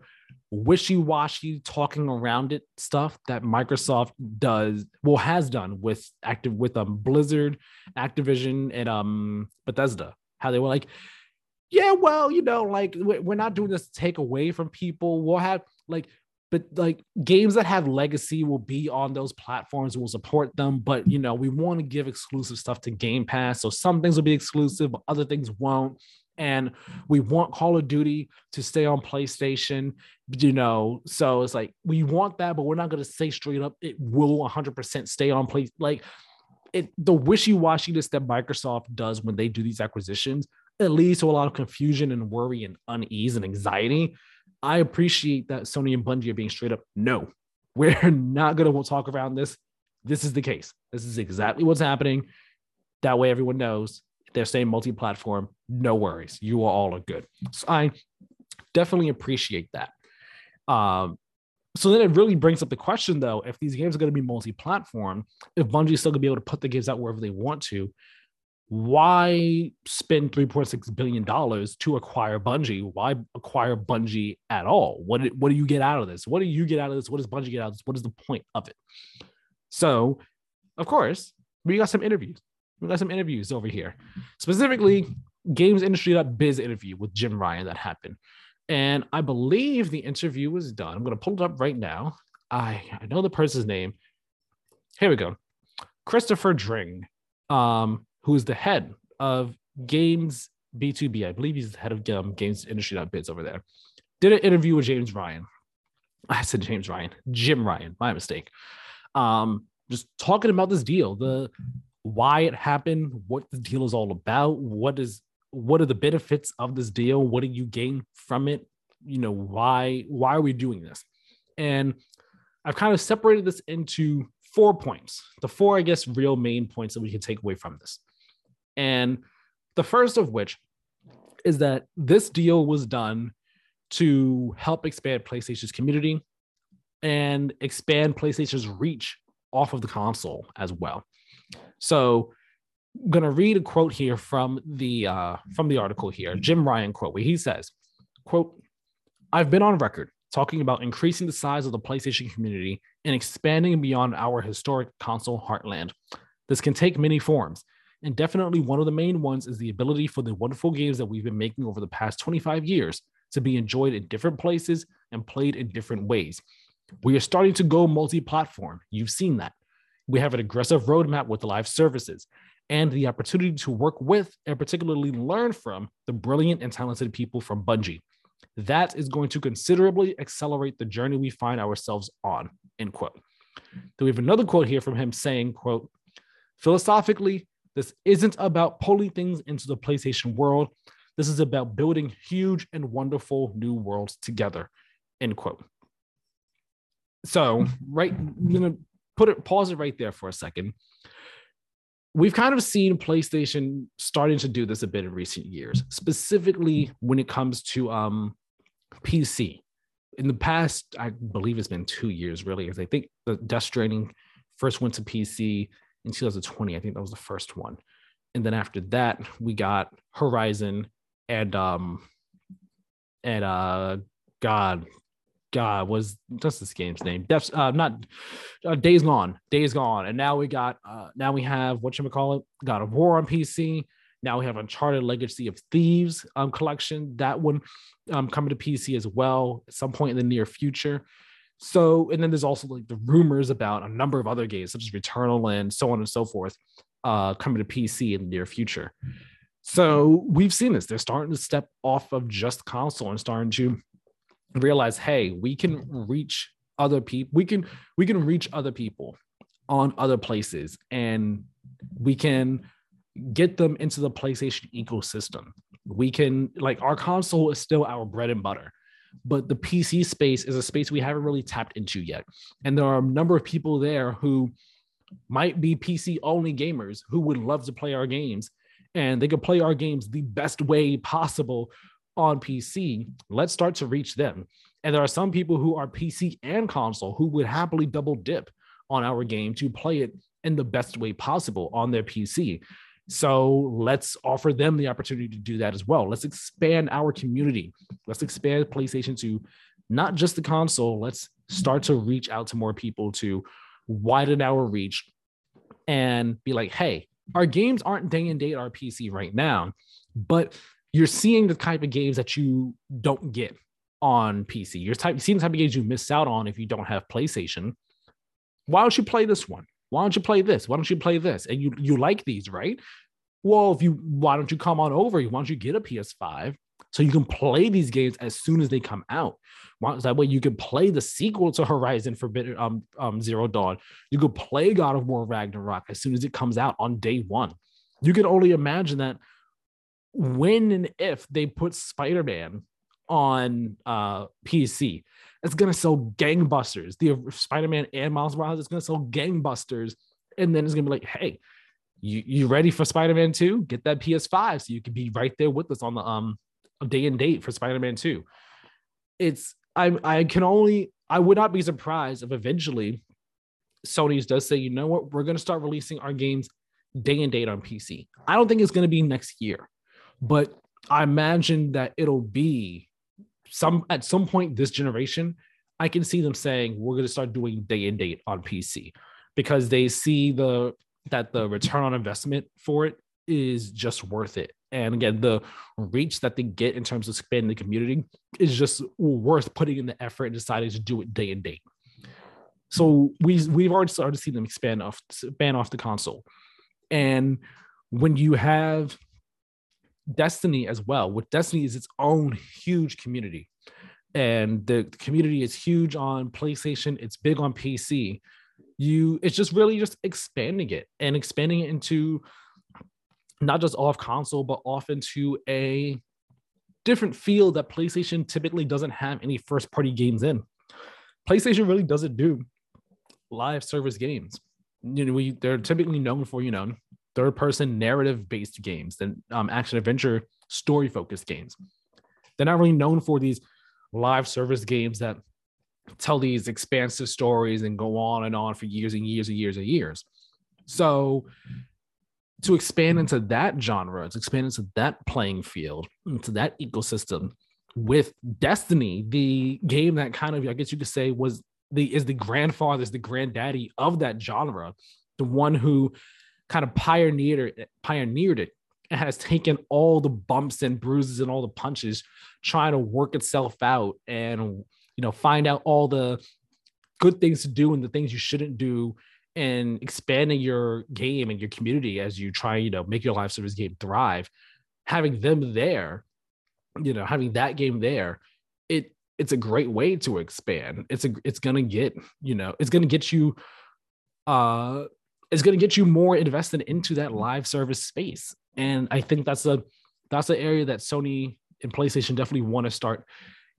wishy-washy talking around it stuff that Microsoft does well has done with active with um Blizzard, Activision, and um Bethesda. How they were like, yeah, well, you know, like we're not doing this to take away from people. We'll have like but like games that have legacy will be on those platforms will support them but you know we want to give exclusive stuff to game pass so some things will be exclusive but other things won't. And we want call of duty to stay on playstation you know so it's like we want that but we're not going to say straight up it will 100% stay on play like it the wishy-washiness that microsoft does when they do these acquisitions it leads to a lot of confusion and worry and unease and anxiety I appreciate that Sony and Bungie are being straight up. No, we're not going to talk around this. This is the case. This is exactly what's happening. That way, everyone knows they're saying multi-platform. No worries, you all are good. So I definitely appreciate that. Um, so then it really brings up the question, though, if these games are going to be multi-platform, if Bungie's still going to be able to put the games out wherever they want to, why spend 3.6 billion dollars to acquire Bungie? Why acquire Bungie at all? What what do you get out of this? What do you get out of this? What does Bungie get out of this? What is the point of it? So, of course, we got some interviews. We got some interviews over here. Specifically, Games Industry.biz interview with Jim Ryan that happened. And I believe the interview was done. I'm going to pull it up right now. I, I know the person's name. Here we go. Christopher Dring. Um, who is the head of Games B2B. I believe he's the head of um, Games Industry.biz over there. Did an interview with James Ryan. I said James Ryan, Jim Ryan, my mistake. Um, just talking about this deal, the why it happened, what the deal is all about, what is what are the benefits of this deal, what do you gain from it, you know, why why are we doing this? And I've kind of separated this into four points. The four, I guess, real main points that we can take away from this. And the first of which is that this deal was done to help expand PlayStation's community and expand PlayStation's reach off of the console as well. So I'm gonna read a quote here from the uh, from the article here, Jim Ryan quote, where he says, "quote I've been on record talking about increasing the size of the PlayStation community and expanding beyond our historic console heartland. This can take many forms, and definitely one of the main ones is the ability for the wonderful games that we've been making over the past 25 years to be enjoyed in different places and played in different ways. We are starting to go multi platform. You've seen that. We have an aggressive roadmap with live services and the opportunity to work with and particularly learn from the brilliant and talented people from Bungie. That is going to considerably accelerate the journey we find ourselves on. End quote. Then we have another quote here from him saying, quote, philosophically, this isn't about pulling things into the PlayStation world. This is about building huge and wonderful new worlds together. End quote. So, right, I'm gonna put it pause it right there for a second. We've kind of seen PlayStation starting to do this a bit in recent years, specifically when it comes to um PC. In the past, I believe it's been two years really, as I think the Death Stranding first went to PC in 2020. I think that was the first one. And then after that, we got Horizon and um and uh God God was just this game's name? Death uh not uh, Days Gone. Days Gone. And now we got uh now we have what you call it? God of War on PC. Now we have Uncharted Legacy of Thieves um collection. That one um coming to PC as well at some point in the near future. So, and then there's also like the rumors about a number of other games, such as Returnal and so on and so forth, uh, coming to PC in the near future. So we've seen this. They're starting to step off of just console and starting to realize, hey, we can reach other people. We can we can reach other people on other places, and we can get them into the PlayStation ecosystem. We can like our console is still our bread and butter but the PC space is a space we haven't really tapped into yet. And there are a number of people there who might be PC only gamers who would love to play our games and they could play our games the best way possible on PC. Let's start to reach them. And there are some people who are PC and console who would happily double dip on our game to play it in the best way possible on their PC. So let's offer them the opportunity to do that as well. Let's expand our community. Let's expand PlayStation to not just the console. Let's start to reach out to more people to widen our reach and be like, hey, our games aren't day and date our PC right now, but you're seeing the type of games that you don't get on PC. You're type, seeing the type of games you miss out on if you don't have PlayStation. Why don't you play this one? Why don't you play this? Why don't you play this? And you you like these, right? Well, if you why don't you come on over? Why don't you get a PS5 so you can play these games as soon as they come out? Why, that way you can play the sequel to Horizon Forbidden um, um Zero Dawn. You could play God of War Ragnarok as soon as it comes out on day one. You can only imagine that when and if they put Spider-Man on uh PC it's gonna sell gangbusters. The Spider-Man and Miles Morales is gonna sell gangbusters, and then it's gonna be like, hey, you you ready for Spider-Man 2? Get that PS5 so you can be right there with us on the um day and date for Spider-Man 2. It's I I can only I would not be surprised if eventually Sony's does say, you know what, we're gonna start releasing our games day and date on PC. I don't think it's gonna be next year, but I imagine that it'll be some at some point this generation, I can see them saying we're going to start doing day and date on PC because they see the that the return on investment for it is just worth it. And again, the reach that they get in terms of expanding the community is just worth putting in the effort and deciding to do it day and date. So we we've already started to see them expand off expand off the console. And when you have Destiny as well. With Destiny is its own huge community. And the community is huge on PlayStation, it's big on PC. You it's just really just expanding it and expanding it into not just off console, but off into a different field that PlayStation typically doesn't have any first party games in. PlayStation really doesn't do live service games. You know, we they're typically known for, you know, third person narrative based games than um, action adventure story focused games. They're not really known for these live service games that tell these expansive stories and go on and on for years and years and years and years. So to expand into that genre, to expand into that playing field, into that ecosystem with Destiny, the game that kind of I guess you could say was the is the grandfather, is the granddaddy of that genre, the one who kind of pioneered it, pioneered it and has taken all the bumps and bruises and all the punches trying to work itself out and you know find out all the good things to do and the things you shouldn't do and expanding your game and your community as you try you know make your live service game thrive having them there you know having that game there it it's a great way to expand. It's a it's gonna get, you know, it's gonna get you uh it's gonna get you more invested into that live service space. And I think that's a that's an area that Sony and PlayStation definitely want to start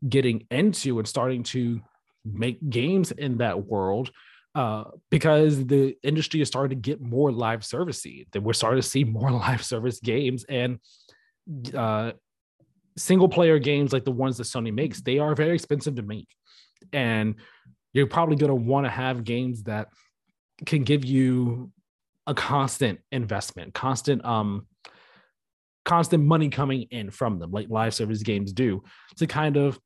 getting into and starting to make games in that world uh, because the industry is starting to get more live servicey. That we're starting to see more live service games and uh, single player games like the ones that Sony makes. They are very expensive to make, and you're probably going to want to have games that can give you a constant investment, constant um constant money coming in from them, like live service games do, to kind of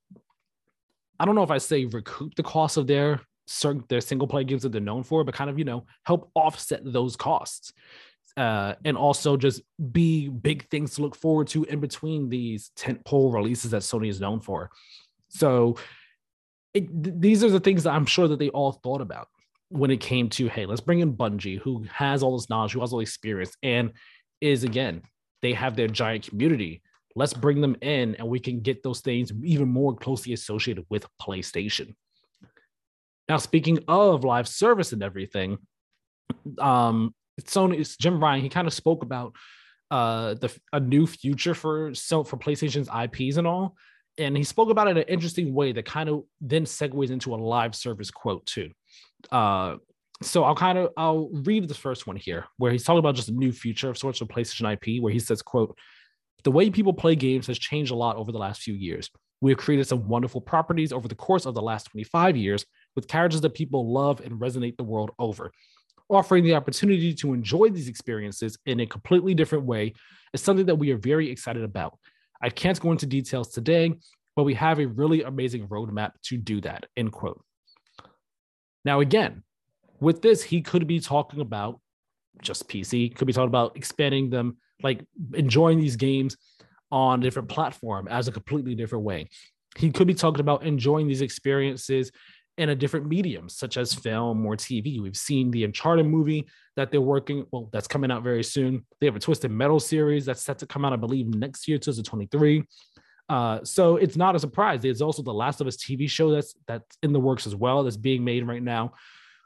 I don't know if I say recoup the cost of their their single player games that they're known for, but kind of you know help offset those costs. Uh, and also just be big things to look forward to in between these tentpole releases that Sony is known for. So it, these are the things that I'm sure that they all thought about when it came to hey, let's bring in Bungie, who has all this knowledge, who has all the experience, and is again they have their giant community. Let's bring them in and we can get those things even more closely associated with PlayStation. Now, speaking of live service and everything, um, Sony, Jim Ryan, he kind of spoke about uh, the a new future for so for PlayStation's IPs and all, and he spoke about it in an interesting way that kind of then segues into a live service quote too. Uh, so I'll kind of I'll read the first one here, where he's talking about just a new future of sorts of PlayStation IP, where he says, "quote The way people play games has changed a lot over the last few years. We have created some wonderful properties over the course of the last 25 years with characters that people love and resonate the world over. Offering the opportunity to enjoy these experiences in a completely different way is something that we are very excited about. I can't go into details today, but we have a really amazing roadmap to do that. End quote. Now, again, with this, he could be talking about just PC, could be talking about expanding them, like enjoying these games on a different platform as a completely different way. He could be talking about enjoying these experiences in a different medium, such as film or TV. We've seen the Uncharted movie that they're working, well, that's coming out very soon. They have a Twisted Metal series that's set to come out, I believe, next year, 2023. Uh, so it's not a surprise. It's also the Last of Us TV show that's that's in the works as well, that's being made right now.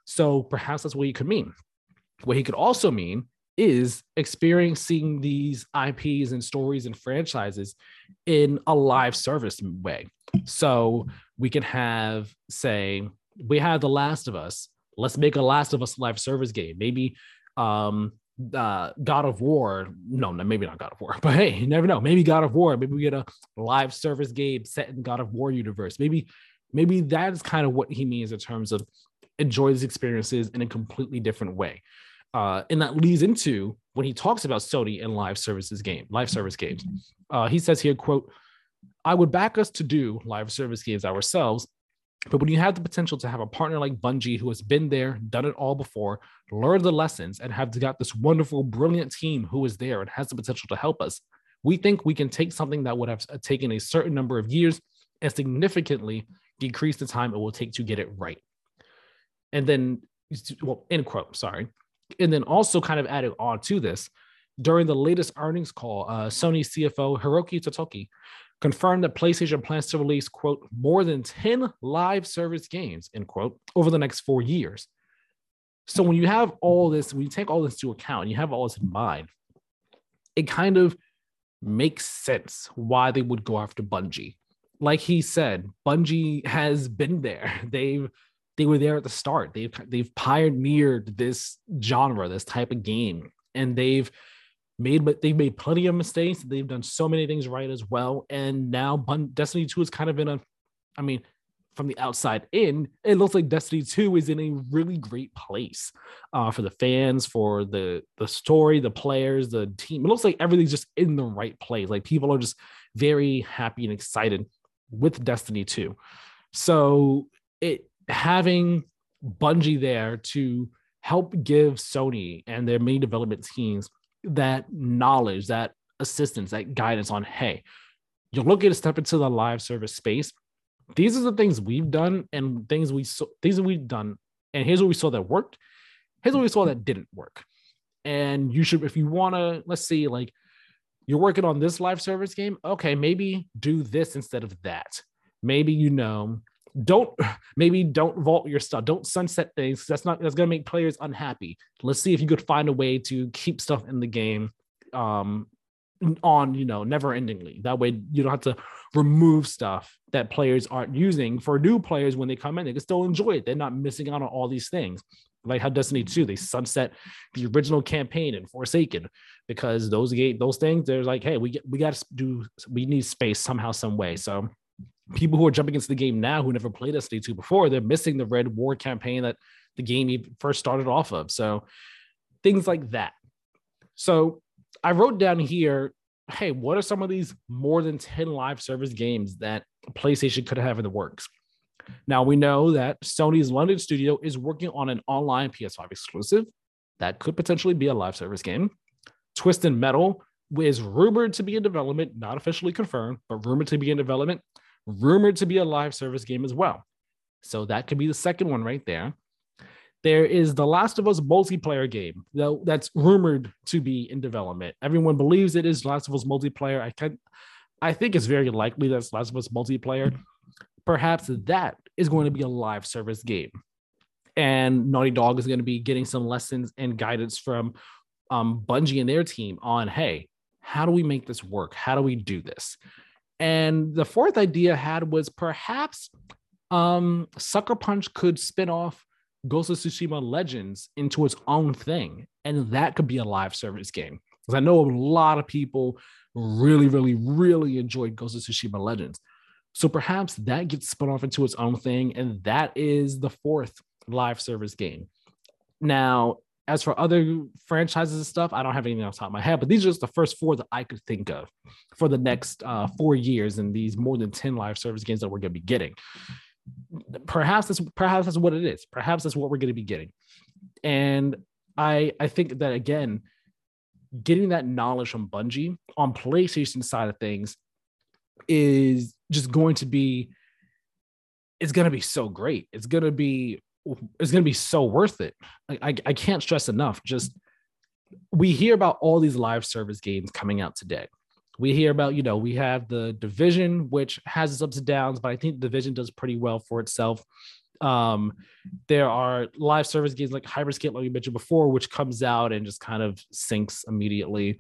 So perhaps that's what he could mean. What he could also mean is experiencing these IPs and stories and franchises in a live service way. So we can have, say, we have The Last of Us. Let's make a Last of Us live service game. Maybe um uh God of War. No, maybe not God of War, but hey, you never know. Maybe God of War. Maybe we get a live service game set in God of War universe. Maybe, maybe that's kind of what he means in terms of enjoy these experiences in a completely different way. Uh, and that leads into when he talks about Sony and live services game, live service games. Uh, he says here, quote, I would back us to do live service games ourselves, but when you have the potential to have a partner like Bungie who has been there, done it all before, learned the lessons, and have got this wonderful, brilliant team who is there and has the potential to help us, we think we can take something that would have taken a certain number of years and significantly decrease the time it will take to get it right. And then well end quote sorry. And then also kind of added on to this during the latest earnings call uh, sony cfo hiroki totoki confirmed that playstation plans to release quote more than 10 live service games end quote over the next four years. So when you have all this when you take all this into account you have all this in mind it kind of makes sense why they would go after bungie. Like he said bungie has been there. They've they were there at the start. They've they've pioneered this genre, this type of game, and they've made but they've made plenty of mistakes. They've done so many things right as well. And now Destiny 2 is kind of in a, I mean, from the outside in, it looks like Destiny 2 is in a really great place uh, for the fans, for the the story, the players, the team. It looks like everything's just in the right place. Like people are just very happy and excited with Destiny 2. So it having Bungie there to help give Sony and their main development teams that knowledge, that assistance, that guidance on, hey, you're looking to step into the live service space. These are the things we've done and things we saw, things that we've done. And here's what we saw that worked. Here's what we saw that didn't work. And you should, if you want to, let's see, like you're working on this live service game. Okay, maybe do this instead of that maybe you know don't maybe don't vault your stuff. Don't sunset things that's not that's to make players unhappy. Let's see if you could find a way to keep stuff in the game um on you know never endingly that way you don't have to remove stuff that players aren't using for new players when they come in. They can still enjoy it. They're not missing out on all these things. Like how destiny 2 they sunset the original campaign in forsaken because those those things they're like hey we we got to do we need space somehow some way. So people who are jumping into the game now who never played Destiny 2 before, they're missing the Red War campaign that the game first started off of. So things like that. So I wrote down here, hey, what are some of these more than 10 live service games that PlayStation could have in the works? Now we know that Sony's London studio is working on an online PS5 exclusive that could potentially be a live service game. Twisted Metal is rumored to be in development, not officially confirmed, but rumored to be in development rumored to be a live service game as well. So that could be the second one right there. There is the Last of Us multiplayer game that's rumored to be in development. Everyone believes it is Last of Us multiplayer. I can I think it's very likely that's Last of Us multiplayer. Perhaps that is going to be a live service game. And Naughty Dog is going to be getting some lessons and guidance from um, Bungie and their team on hey, how do we make this work? How do we do this? And the fourth idea I had was perhaps um, Sucker Punch could spin off Ghost of Tsushima Legends into its own thing, and that could be a live service game. Because I know a lot of people really, really, really enjoyed Ghost of Tsushima Legends. So perhaps that gets spun off into its own thing, and that is the fourth live service game. Now, as for other franchises and stuff, I don't have anything on top of my head, but these are just the first four that I could think of for the next uh, four years and these more than 10 live service games that we're going to be getting. Perhaps that's perhaps that's what it is. Perhaps that's what we're going to be getting. And I I think that again, getting that knowledge from Bungie on PlayStation side of things is just going to be it's going to be so great. It's going to be is going to be so worth it. I, I, I can't stress enough. Just we hear about all these live service games coming out today. We hear about, you know, we have the division, which has its ups and downs, but I think the division does pretty well for itself. Um, there are live service games like Hyperscape, like you mentioned before, which comes out and just kind of sinks immediately.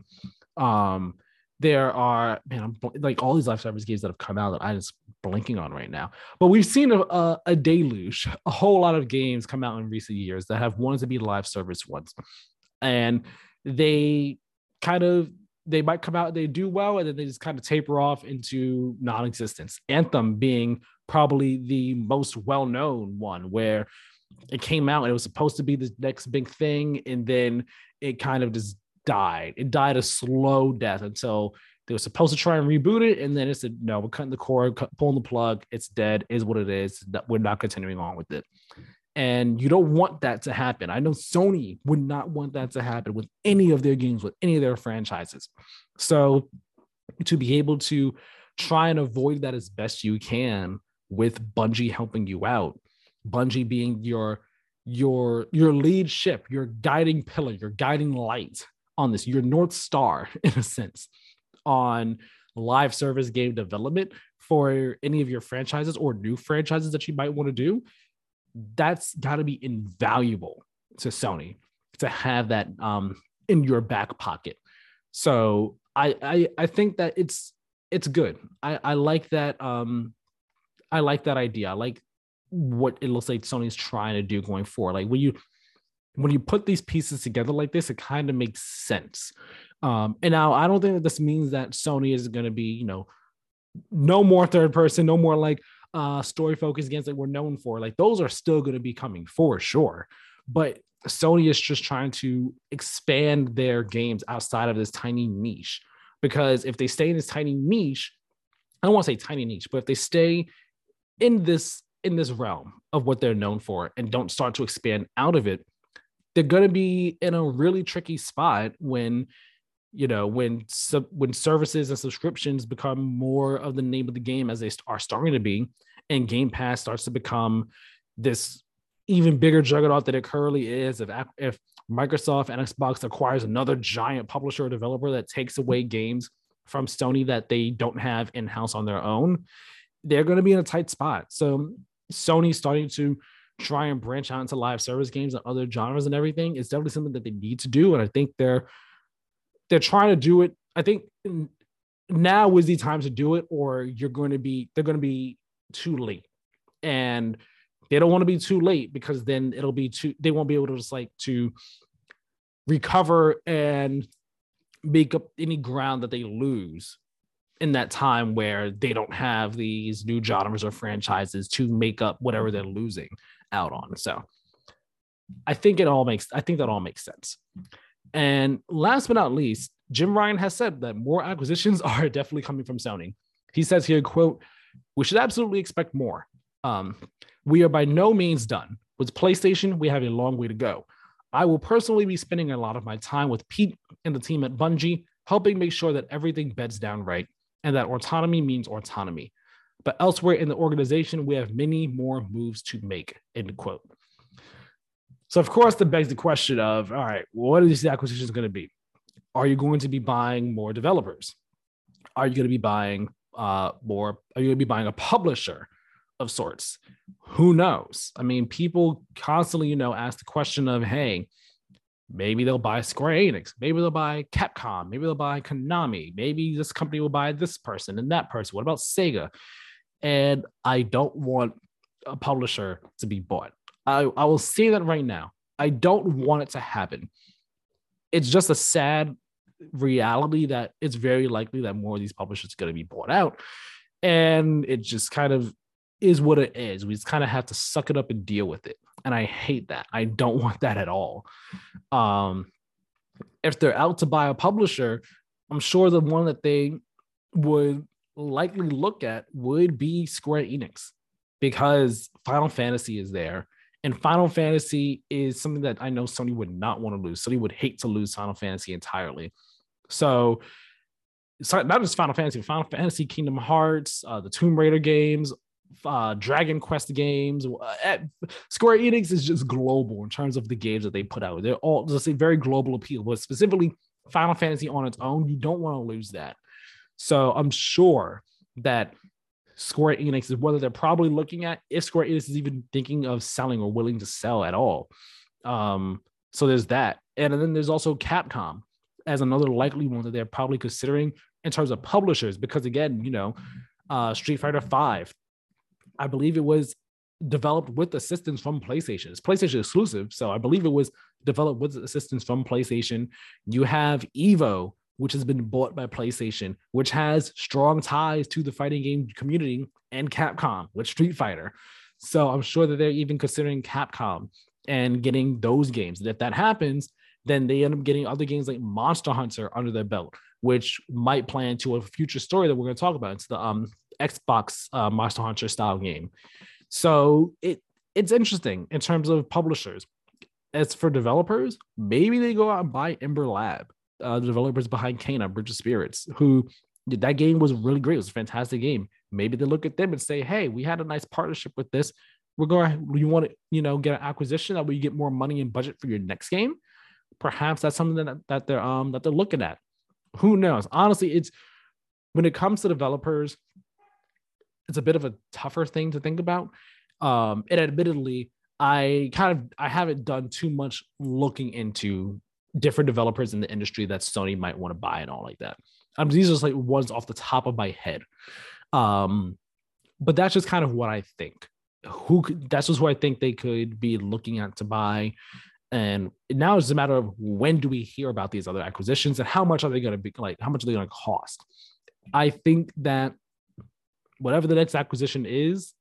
Um, there are man, I'm like all these live service games that have come out that i'm just blinking on right now. But we've seen a, a, a, deluge, a whole lot of games come out in recent years that have wanted to be live service ones, and they kind of they might come out, they do well, and then they just kind of taper off into non-existence. Anthem being probably the most well-known one, where it came out and it was supposed to be the next big thing, and then it kind of just died. It died a slow death until they were supposed to try and reboot it, and then it said, "No, we're cutting the cord, cut, pulling the plug. It's dead. Is what it is. We're not continuing on with it." And you don't want that to happen. I know Sony would not want that to happen with any of their games, with any of their franchises. So to be able to try and avoid that as best you can with Bungie helping you out, Bungie being your your your lead ship, your guiding pillar, your guiding light on this, your North Star, in a sense, on live service game development for any of your franchises or new franchises that you might want to do, that's got to be invaluable to Sony to have that um, in your back pocket. So I, I I think that it's it's good. I I like that um I like that idea. I like what it looks like Sony's trying to do going forward. Like when you when you put these pieces together like this, it kind of makes sense. Um, and now I don't think that this means that Sony is going to be, you know, no more third person, no more like uh, story focused games that we're known for. Like those are still going to be coming for sure. But Sony is just trying to expand their games outside of this tiny niche. Because if they stay in this tiny niche, I don't want to say tiny niche, but if they stay in this in this realm of what they're known for and don't start to expand out of it, they're going to be in a really tricky spot when you know when sub, when services and subscriptions become more of the name of the game as they are starting to be and game pass starts to become this even bigger juggernaut that it currently is if if microsoft and xbox acquires another giant publisher or developer that takes away games from sony that they don't have in-house on their own they're going to be in a tight spot. So Sony's starting to try and branch out into live service games and other genres and everything. It's definitely something that they need to do, and I think they're they're trying to do it. I think now is the time to do it, or you're going to be they're going to be too late, and they don't want to be too late because then it'll be too they won't be able to just like to recover and make up any ground that they lose in that time where they don't have these new genres or franchises to make up whatever they're losing out on. So I think it all makes I think that all makes sense. And last but not least, Jim Ryan has said that more acquisitions are definitely coming from Sony. He says here, quote, we should absolutely expect more. Um, we are by no means done. With PlayStation, we have a long way to go. I will personally be spending a lot of my time with Pete and the team at Bungie, helping make sure that everything beds down right and that autonomy means autonomy. But elsewhere in the organization, we have many more moves to make. End quote. So, of course, that begs the question of all right, what are these acquisitions going to be? Are you going to be buying more developers? Are you going to be buying uh, more? Are you going to be buying a publisher of sorts? Who knows? I mean, people constantly, you know, ask the question of, hey, maybe they'll buy Square Enix, maybe they'll buy Capcom, maybe they'll buy Konami, maybe this company will buy this person and that person. What about Sega? And I don't want a publisher to be bought. I, I will say that right now. I don't want it to happen. It's just a sad reality that it's very likely that more of these publishers are going to be bought out. And it just kind of is what it is. We just kind of have to suck it up and deal with it. And I hate that. I don't want that at all. Um, if they're out to buy a publisher, I'm sure the one that they would likely look at would be Square Enix because Final Fantasy is there. And Final Fantasy is something that I know Sony would not want to lose. Sony would hate to lose Final Fantasy entirely. So, so not just Final Fantasy, Final Fantasy, Kingdom Hearts, uh, the Tomb Raider games, uh, Dragon Quest games. Uh, Square Enix is just global in terms of the games that they put out. They're all just a very global appeal, but specifically Final Fantasy on its own, you don't want to lose that. So I'm sure that Square Enix is whether they're probably looking at if Square Enix is even thinking of selling or willing to sell at all. Um, so there's that. And then there's also Capcom as another likely one that they're probably considering in terms of publishers, because again, you know, uh, Street Fighter 5, I believe it was developed with assistance from PlayStation. It's PlayStation exclusive, so I believe it was developed with assistance from PlayStation. You have Evo, which has been bought by PlayStation, which has strong ties to the fighting game community and Capcom with Street Fighter. So I'm sure that they're even considering Capcom and getting those games. And if that happens, then they end up getting other games like Monster Hunter under their belt, which might play into a future story that we're going to talk about. It's the um, Xbox uh, Monster Hunter style game. So it it's interesting in terms of publishers. As for developers, maybe they go out and buy Ember Lab uh, the developers behind Kena, Bridge of Spirits, who that game was really great. It was a fantastic game. Maybe they look at them and say, "Hey, we had a nice partnership with this. We're going. You want to, you know, get an acquisition that way you get more money and budget for your next game. Perhaps that's something that that they're um that they're looking at. Who knows? Honestly, it's when it comes to developers, it's a bit of a tougher thing to think about. Um, and admittedly, I kind of I haven't done too much looking into different developers in the industry that Sony might want to buy and all like that. Um, these are just like ones off the top of my head. Um, but that's just kind of what I think. Who could, that's just who I think they could be looking at to buy. And now it's a matter of when do we hear about these other acquisitions and how much are they going to be like, how much are they going to cost? I think that whatever the next acquisition is,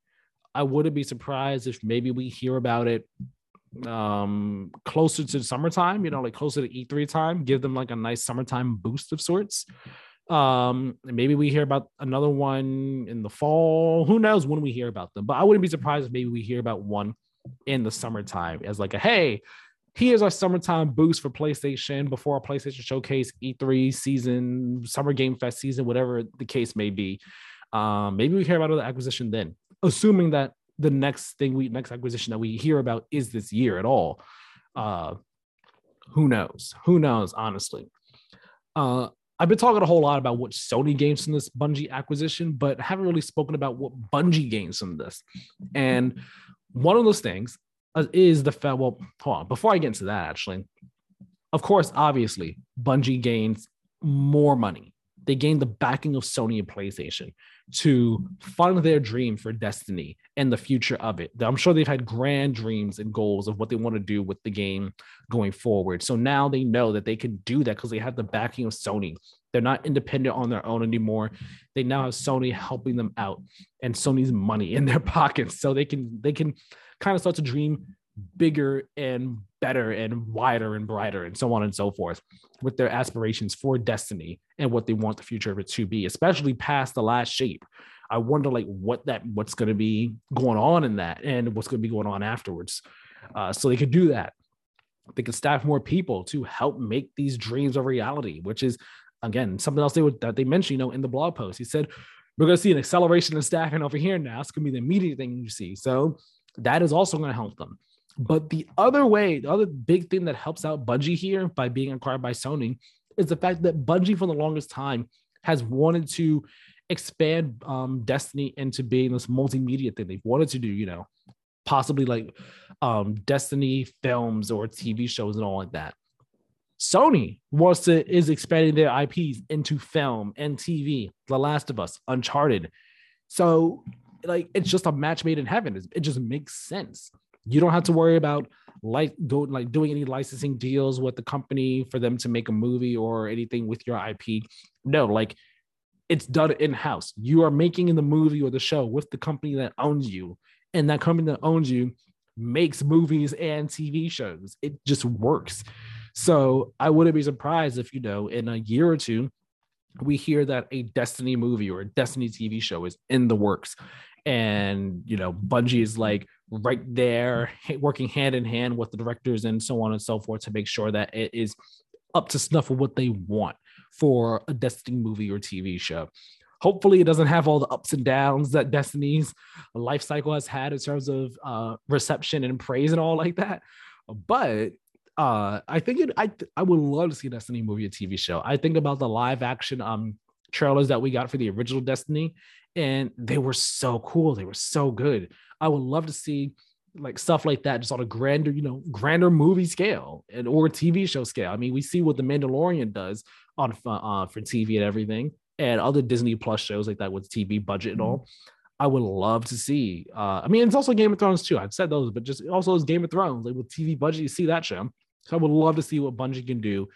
I wouldn't be surprised if maybe we hear about it um closer to summertime you know like closer to e3 time give them like a nice summertime boost of sorts. Um maybe we hear about another one in the fall. Who knows when we hear about them but i wouldn't be surprised if maybe we hear about one in the summertime as like a hey here's our summertime boost for playstation before our playstation showcase e3 season summer game fest season whatever the case may be. Um maybe we hear about the acquisition then assuming that the next thing we next acquisition that we hear about is this year at all. Uh, who knows? Who knows? Honestly, uh, I've been talking a whole lot about what Sony gains from this Bungie acquisition, but haven't really spoken about what Bungie gains from this. And one of those things uh, is the fact. Well, hold on. Before I get into that, actually, of course, obviously, Bungie gains more money. They gain the backing of Sony and PlayStation to fund their dream for Destiny and the future of it. I'm sure they've had grand dreams and goals of what they want to do with the game going forward. So now they know that they can do that because they have the backing of Sony. They're not independent on their own anymore. They now have Sony helping them out and Sony's money in their pockets. So they can they can kind of start to dream bigger and better and wider and brighter and so on and so forth with their aspirations for destiny and what they want the future of it to be especially past the last shape. I wonder like what that what's going to be going on in that and what's going to be going on afterwards uh, so they could do that. They could staff more people to help make these dreams a reality which is again something else they would that they mentioned you know in the blog post. He said we're going to see an acceleration in staffing over here now. It's going to be the immediate thing you see. So that is also going to help them but the other way, the other big thing that helps out Bungie here by being acquired by Sony is the fact that Bungie, for the longest time, has wanted to expand um, Destiny into being this multimedia thing. They've wanted to do, you know, possibly like um, Destiny films or TV shows and all like that. Sony wants to is expanding their IPs into film and TV. The Last of Us, Uncharted. So, like, it's just a match made in heaven. It just makes sense. You don't have to worry about like go like doing any licensing deals with the company for them to make a movie or anything with your IP. No, like it's done in house. You are making in the movie or the show with the company that owns you, and that company that owns you makes movies and TV shows. It just works. So I wouldn't be surprised if you know in a year or two we hear that a Destiny movie or a Destiny TV show is in the works, and you know Bungie is like right there working hand in hand with the directors and so on and so forth to make sure that it is up to snuff with what they want for a Destiny movie or TV show. Hopefully, it doesn't have all the ups and downs that Destiny's life cycle has had in terms of uh, reception and praise and all like that. But uh, I think it, I I would love to see a Destiny movie or TV show. I think about the live action um trailers that we got for the original Destiny, and they were so cool. They were so good. I would love to see like stuff like that just on a grander, you know, grander movie scale and or TV show scale. I mean, we see what the Mandalorian does on uh, for TV and everything, and other Disney Plus shows like that with TV budget and all. I would love to see. Uh, I mean, it's also Game of Thrones too. I've said those, but just also as Game of Thrones, like with TV budget, you see that show. So I would love to see what Bungie can do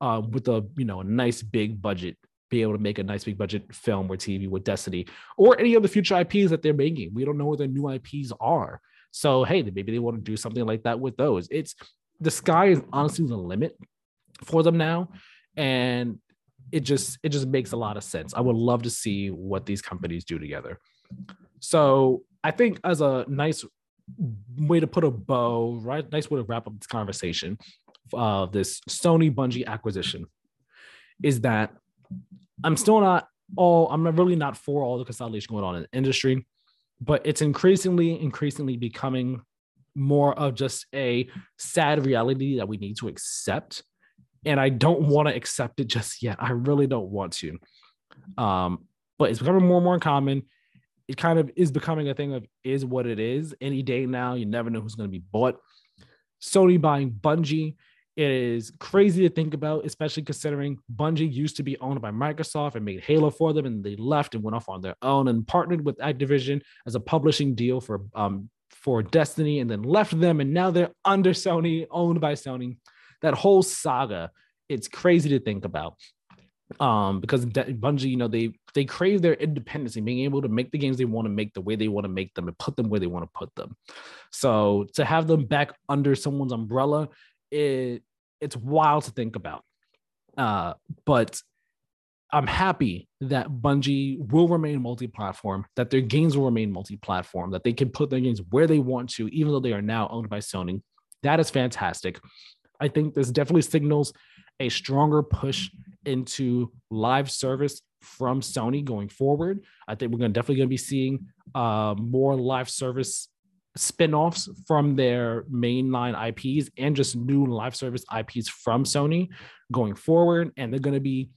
uh, with a you know a nice big budget be able to make a nice big budget film or TV with Destiny or any of the future IPs that they're making. We don't know where their new IPs are. So hey, maybe they want to do something like that with those. It's the sky is honestly the limit for them now. And it just it just makes a lot of sense. I would love to see what these companies do together. So I think as a nice way to put a bow, right? Nice way to wrap up this conversation of uh, this Sony Bungie acquisition is that I'm still not all, I'm really not for all the consolidation going on in the industry, but it's increasingly, increasingly becoming more of just a sad reality that we need to accept. And I don't want to accept it just yet. I really don't want to. Um, but it's becoming more and more common. It kind of is becoming a thing of is what it is. Any day now, you never know who's going to be bought. Sony buying Bungie it is crazy to think about, especially considering Bungie used to be owned by Microsoft and made Halo for them, and they left and went off on their own and partnered with Activision as a publishing deal for um, for Destiny, and then left them, and now they're under Sony, owned by Sony. That whole saga, it's crazy to think about. Um, because Bungie, you know, they they crave their independence and being able to make the games they want to make the way they want to make them and put them where they want to put them. So to have them back under someone's umbrella, it it's wild to think about. Uh, but I'm happy that Bungie will remain multi-platform, that their games will remain multi-platform, that they can put their games where they want to, even though they are now owned by Sony. That is fantastic. I think this definitely signals a stronger push into live service from Sony going forward. I think we're going to definitely going to be seeing uh, more live service spin-offs from their mainline IPs and just new live service IPs from Sony going forward. And they're going to be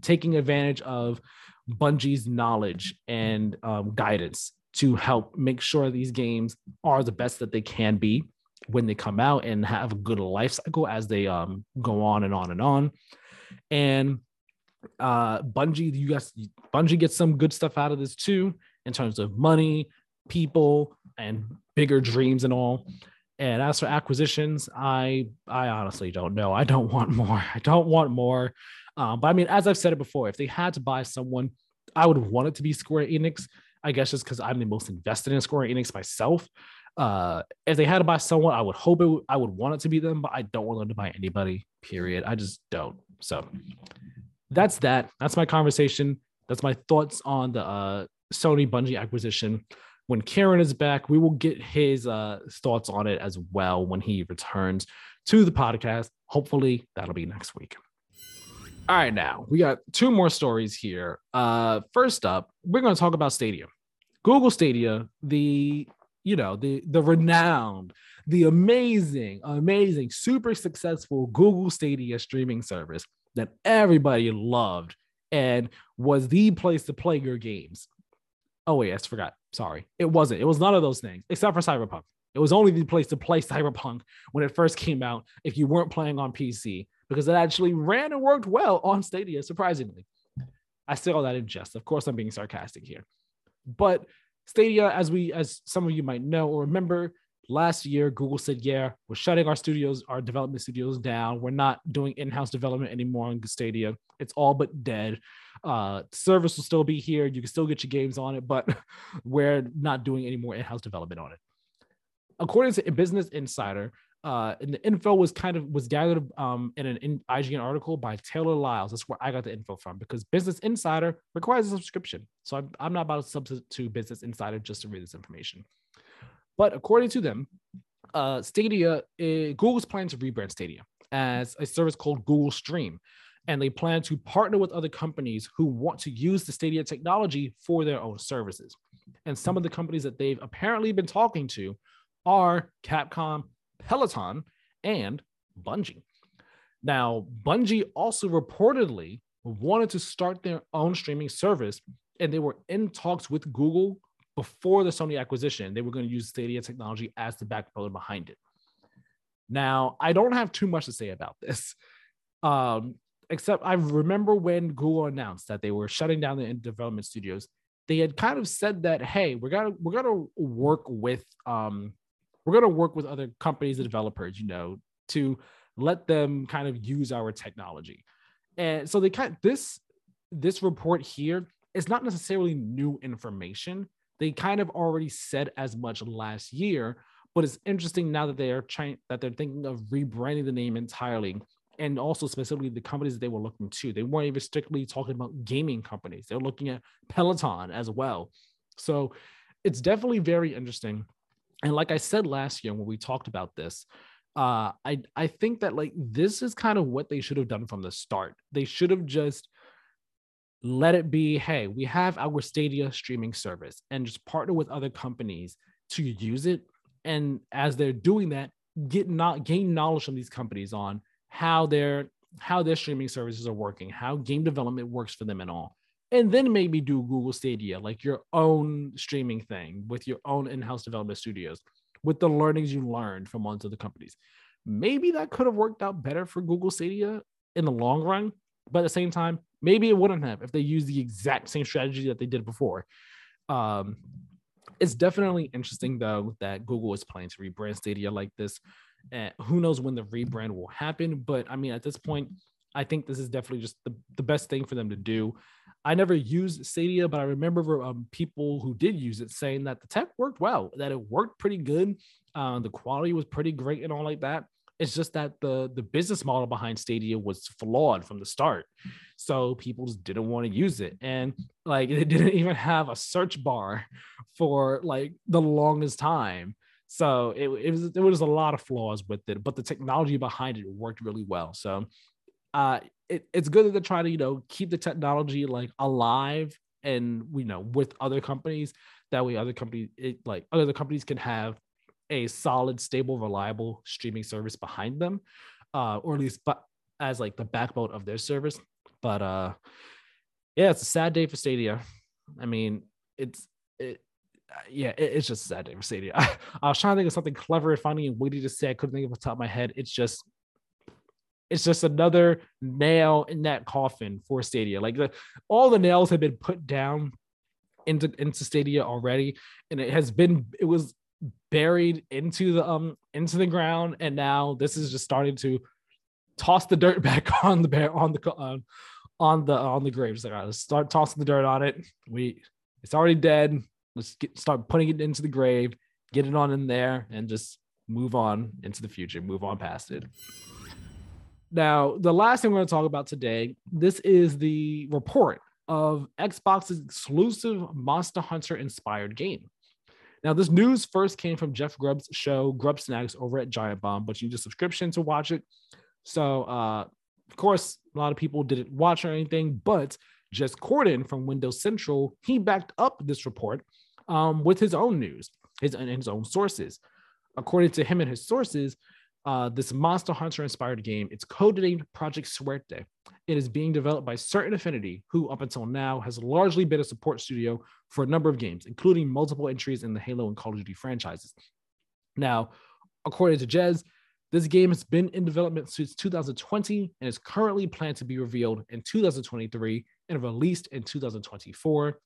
taking advantage of Bungie's knowledge and um, guidance to help make sure these games are the best that they can be when they come out and have a good life cycle as they um, go on and on and on. And uh, Bungie, you guys, Bungie gets some good stuff out of this too in terms of money, people, and bigger dreams and all. And as for acquisitions, I I honestly don't know. I don't want more. I don't want more. Um, but I mean, as I've said it before, if they had to buy someone, I would want it to be Square Enix. I guess just because I'm the most invested in Square Enix myself. Uh, if they had to buy someone, I would hope it. I would want it to be them, but I don't want them to buy anybody. Period. I just don't. So that's that. That's my conversation. That's my thoughts on the uh, Sony Bungie acquisition. When Kieran is back, we will get his uh, thoughts on it as well when he returns to the podcast. Hopefully, that'll be next week. All right, now we got two more stories here. Uh, first up, we're going to talk about Stadia. Google Stadia, the you know the the renowned, the amazing, amazing, super successful Google Stadia streaming service that everybody loved and was the place to play your games. Oh wait, I forgot. Sorry, it wasn't. It was none of those things except for Cyberpunk. It was only the place to play Cyberpunk when it first came out if you weren't playing on PC because it actually ran and worked well on Stadia, surprisingly. I say all that in jest. Of course, I'm being sarcastic here. But Stadia, as we as some of you might know or remember, last year Google said, yeah, we're shutting our studios, our development studios down. We're not doing in-house development anymore on Stadia. It's all but dead. Uh, service will still be here. You can still get your games on it, but we're not doing any more in-house development on it. According to Business Insider, uh, and the info was kind of was gathered um, in an in IGN article by Taylor Lyles. That's where I got the info from because Business Insider requires a subscription. So I'm, I'm not about to substitute Business Insider just to read this information. But according to them, uh, Stadia, uh, Google's planning to rebrand Stadia as a service called Google Stream. And they plan to partner with other companies who want to use the Stadia technology for their own services. And some of the companies that they've apparently been talking to are Capcom, Peloton, and Bungie. Now, Bungie also reportedly wanted to start their own streaming service, and they were in talks with Google before the Sony acquisition. They were going to use Stadia technology as the backbone behind it. Now, I don't have too much to say about this, um, except I remember when Google announced that they were shutting down the development studios. They had kind of said that, hey, we're gonna we're gonna work with um, we're to work with other companies and developers, you know, to let them kind of use our technology. And so they kind of, this this report here is not necessarily new information. They kind of already said as much last year, but it's interesting now that they are trying that they're thinking of rebranding the name entirely and also specifically the companies they were looking to. They weren't even strictly talking about gaming companies. They're looking at Peloton as well. So it's definitely very interesting and like I said last year when we talked about this, uh, I I think that like this is kind of what they should have done from the start. They should have just let it be. Hey, we have our Stadia streaming service, and just partner with other companies to use it. And as they're doing that, get not gain knowledge from these companies on how their how their streaming services are working, how game development works for them, and all and then maybe do Google Stadia, like your own streaming thing with your own in-house development studios, with the learnings you learned from one of the companies. Maybe that could have worked out better for Google Stadia in the long run, but at the same time, maybe it wouldn't have if they used the exact same strategy that they did before. Um, it's definitely interesting though that Google is planning to rebrand Stadia like this. Uh, who knows when the rebrand will happen? But I mean, at this point, I think this is definitely just the, the best thing for them to do. I never used Stadia, but I remember um, people who did use it saying that the tech worked well, that it worked pretty good. Uh, the quality was pretty great and all like that. It's just that the the business model behind Stadia was flawed from the start, so people just didn't want to use it, and like it didn't even have a search bar for like the longest time. So it, it was there was a lot of flaws with it, but the technology behind it worked really well. So uh, it, it's good that they're trying to you know keep the technology like alive and you know with other companies that way other companies it, like other companies can have a solid stable reliable streaming service behind them uh, or at least but as like the backbone of their service But uh, yeah, it's a sad day for Stadia. I mean, it's it, yeah, it, it's just a sad day for Stadia. I, I, was trying to think of something clever and funny and witty to say. I couldn't think of the top of my head. It's just it's just another nail in that coffin for Stadia. Like the, all the nails have been put down into into Stadia already, and it has been it was buried into the um into the ground, and now this is just starting to toss the dirt back on the bear on the on, on the on the graves. Like, right, let's start tossing the dirt on it. We it's already dead. Let's get, start putting it into the grave, get it on in there, and just move on into the future. Move on past it. Now, the last thing we're going to talk about today, this is the report of Xbox's exclusive Monster Hunter inspired game. Now, this news first came from Jeff Grubb's show, Grubbsnax, over at Giant Bomb, but you need a subscription to watch it. So, uh, of course, a lot of people didn't watch or anything, but Jez Corden from Windows Central, he backed up this report um, with his own news, his, and his own sources. According to him and his sources, uh, this Monster Hunter inspired game. It's codenamed Project Suerte. It is being developed by Certain Affinity, who up until now has largely been a support studio for a number of games, including multiple entries in the Halo and Call of Duty franchises. Now, according to Jez, this game has been in development since 2020 and is currently planned to be revealed in 2023 and released in 2024.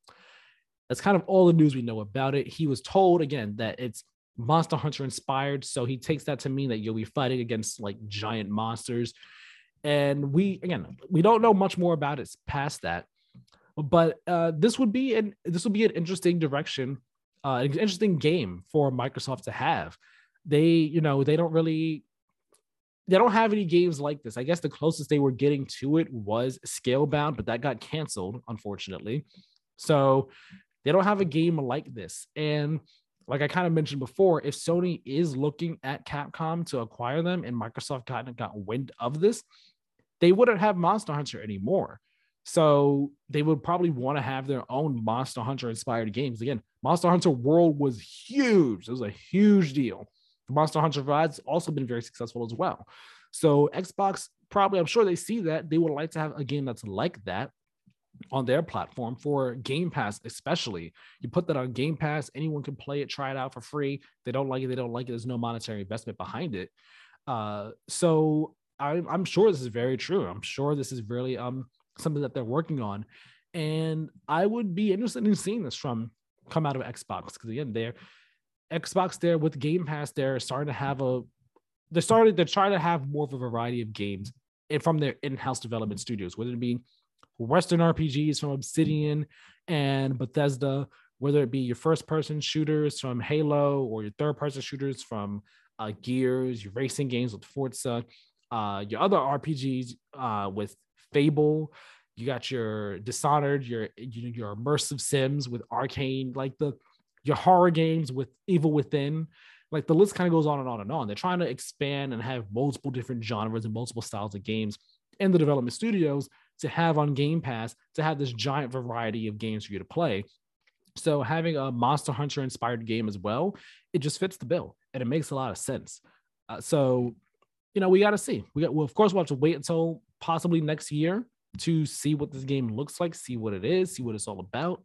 That's kind of all the news we know about it. He was told again that it's Monster Hunter inspired. So he takes that to mean that you'll be fighting against like giant monsters. And we again, we don't know much more about it past that. But uh, this would be an this would be an interesting direction, uh, an interesting game for Microsoft to have. They, you know, they don't really they don't have any games like this. I guess the closest they were getting to it was Scalebound, but that got canceled, unfortunately. So they don't have a game like this. And like I kind of mentioned before, if Sony is looking at Capcom to acquire them and Microsoft kind got wind of this, they wouldn't have Monster Hunter anymore. So they would probably want to have their own Monster Hunter inspired games. Again, Monster Hunter World was huge. It was a huge deal. Monster Hunter Rise also been very successful as well. So Xbox probably, I'm sure they see that they would like to have a game that's like that on their platform for Game Pass, especially. You put that on Game Pass, anyone can play it, try it out for free. They don't like it, they don't like it. There's no monetary investment behind it. Uh, so I, I'm sure this is very true. I'm sure this is really um something that they're working on, and I would be interested in seeing this from come out of Xbox because again, they're Xbox there with Game Pass. They're starting to have a they're starting they're trying to have more of a variety of games from their in-house development studios, whether it be Western RPGs from Obsidian and Bethesda, whether it be your first person shooters from Halo or your third person shooters from uh, Gears, your racing games with Forza, uh, your other RPGs uh, with Fable. You got your Dishonored, your your immersive sims with Arkane, like the your horror games with Evil Within. Like the list kind of goes on and on and on. They're trying to expand and have multiple different genres and multiple styles of games in the development studios to have on Game Pass to have this giant variety of games for you to play. So having a Monster Hunter inspired game as well, it just fits the bill and it makes a lot of sense. Uh, so, you know, we got to see. We got, well, of course, we'll have to wait until possibly next year to see what this game looks like, see what it is, see what it's all about.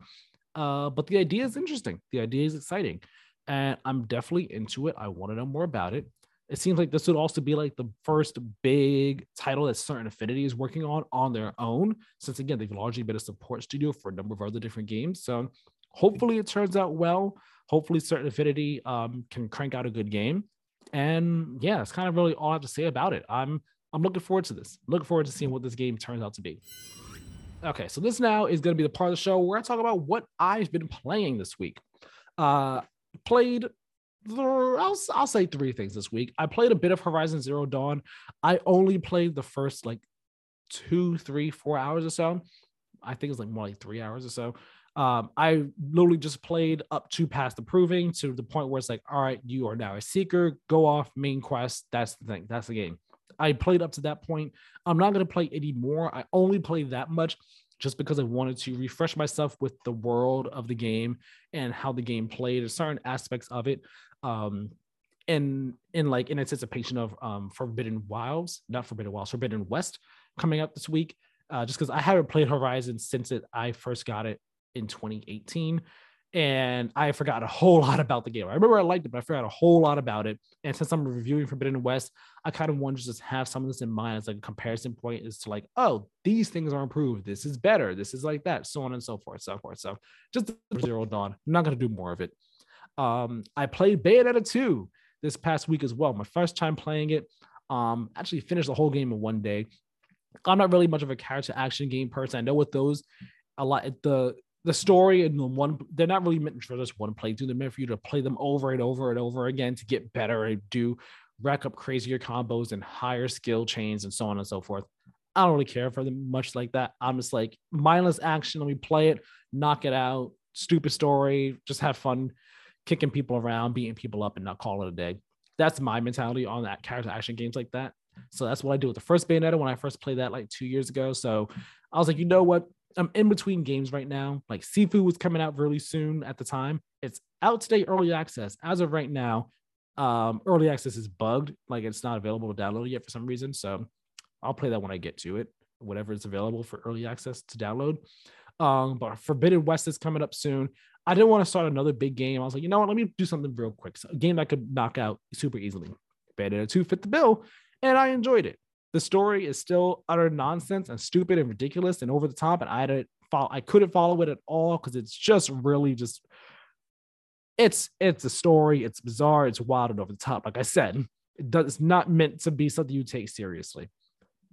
Uh, but the idea is interesting. The idea is exciting, and I'm definitely into it. I want to know more about it it seems like this would also be like the first big title that Certain Affinity is working on on their own. Since again, they've largely been a support studio for a number of other different games. So hopefully it turns out well. Hopefully Certain Affinity um, can crank out a good game. And yeah, it's kind of really all I have to say about it. I'm I'm looking forward to this. looking forward to seeing what this game turns out to be. Okay, so this now is going to be the part of the show where I talk about what I've been playing this week. Uh, played I'll, I'll say three things this week. I played a bit of Horizon Zero Dawn. I only played the first like two, three, four hours or so. I think it's like more like three hours or so. Um, I literally just played up to past approving to the point where it's like, all right, you are now a seeker. Go off main quest. That's the thing. That's the game. I played up to that point. I'm not gonna play any more. I only play that much just because I wanted to refresh myself with the world of the game and how the game played and certain aspects of it um in in like in anticipation of um Forbidden Wilds, not Forbidden Wilds, Forbidden West coming up this week. uh, just because I haven't played Horizon since it I first got it in 2018 and I forgot a whole lot about the game. I remember I liked it, but I forgot a whole lot about it. And since I'm reviewing Forbidden West, I kind of want to just have some of this in mind as like a comparison point is to like, oh, these things are improved. This is better. This is like that, so on and so forth, so forth. So just Zero Dawn. I'm not gonna do more of it. Um, I played Bayonetta 2 this past week as well. My first time playing it. Um, actually finished the whole game in one day. I'm not really much of a character action game person. I know with those, a lot the the story and the one they're not really meant for just one playthrough. They're meant for you to play them over and over and over again to get better and do rack up crazier combos and higher skill chains and so on and so forth. I don't really care for them much like that. I'm just like mindless action. Let me play it, knock it out. Stupid story, just have fun kicking people around, beating people up, and not call it a day. That's my mentality on that character action games like that. So that's what I do with the first Bayonetta when I first played that like two years ago. So I was like, you know what? I'm in between games right now. Like Sifu was coming out really soon at the time. It's out today, early access. As of right now, um, early access is bugged, like it's not available to download yet for some reason. So I'll play that when I get to it, whatever is available for early access to download. Um, but Forbidden West is coming up soon. I didn't want to start another big game. I was like, you know what? Let me do something real quick. So a game I could knock out super easily. Bayonetta 2 fit the bill, and I enjoyed it. The story is still utter nonsense and stupid and ridiculous and over the top, and I didn't follow. I couldn't follow it at all because it's just really just. It's it's a story. It's bizarre. It's wild and over the top. Like I said, it does, it's not meant to be something you take seriously,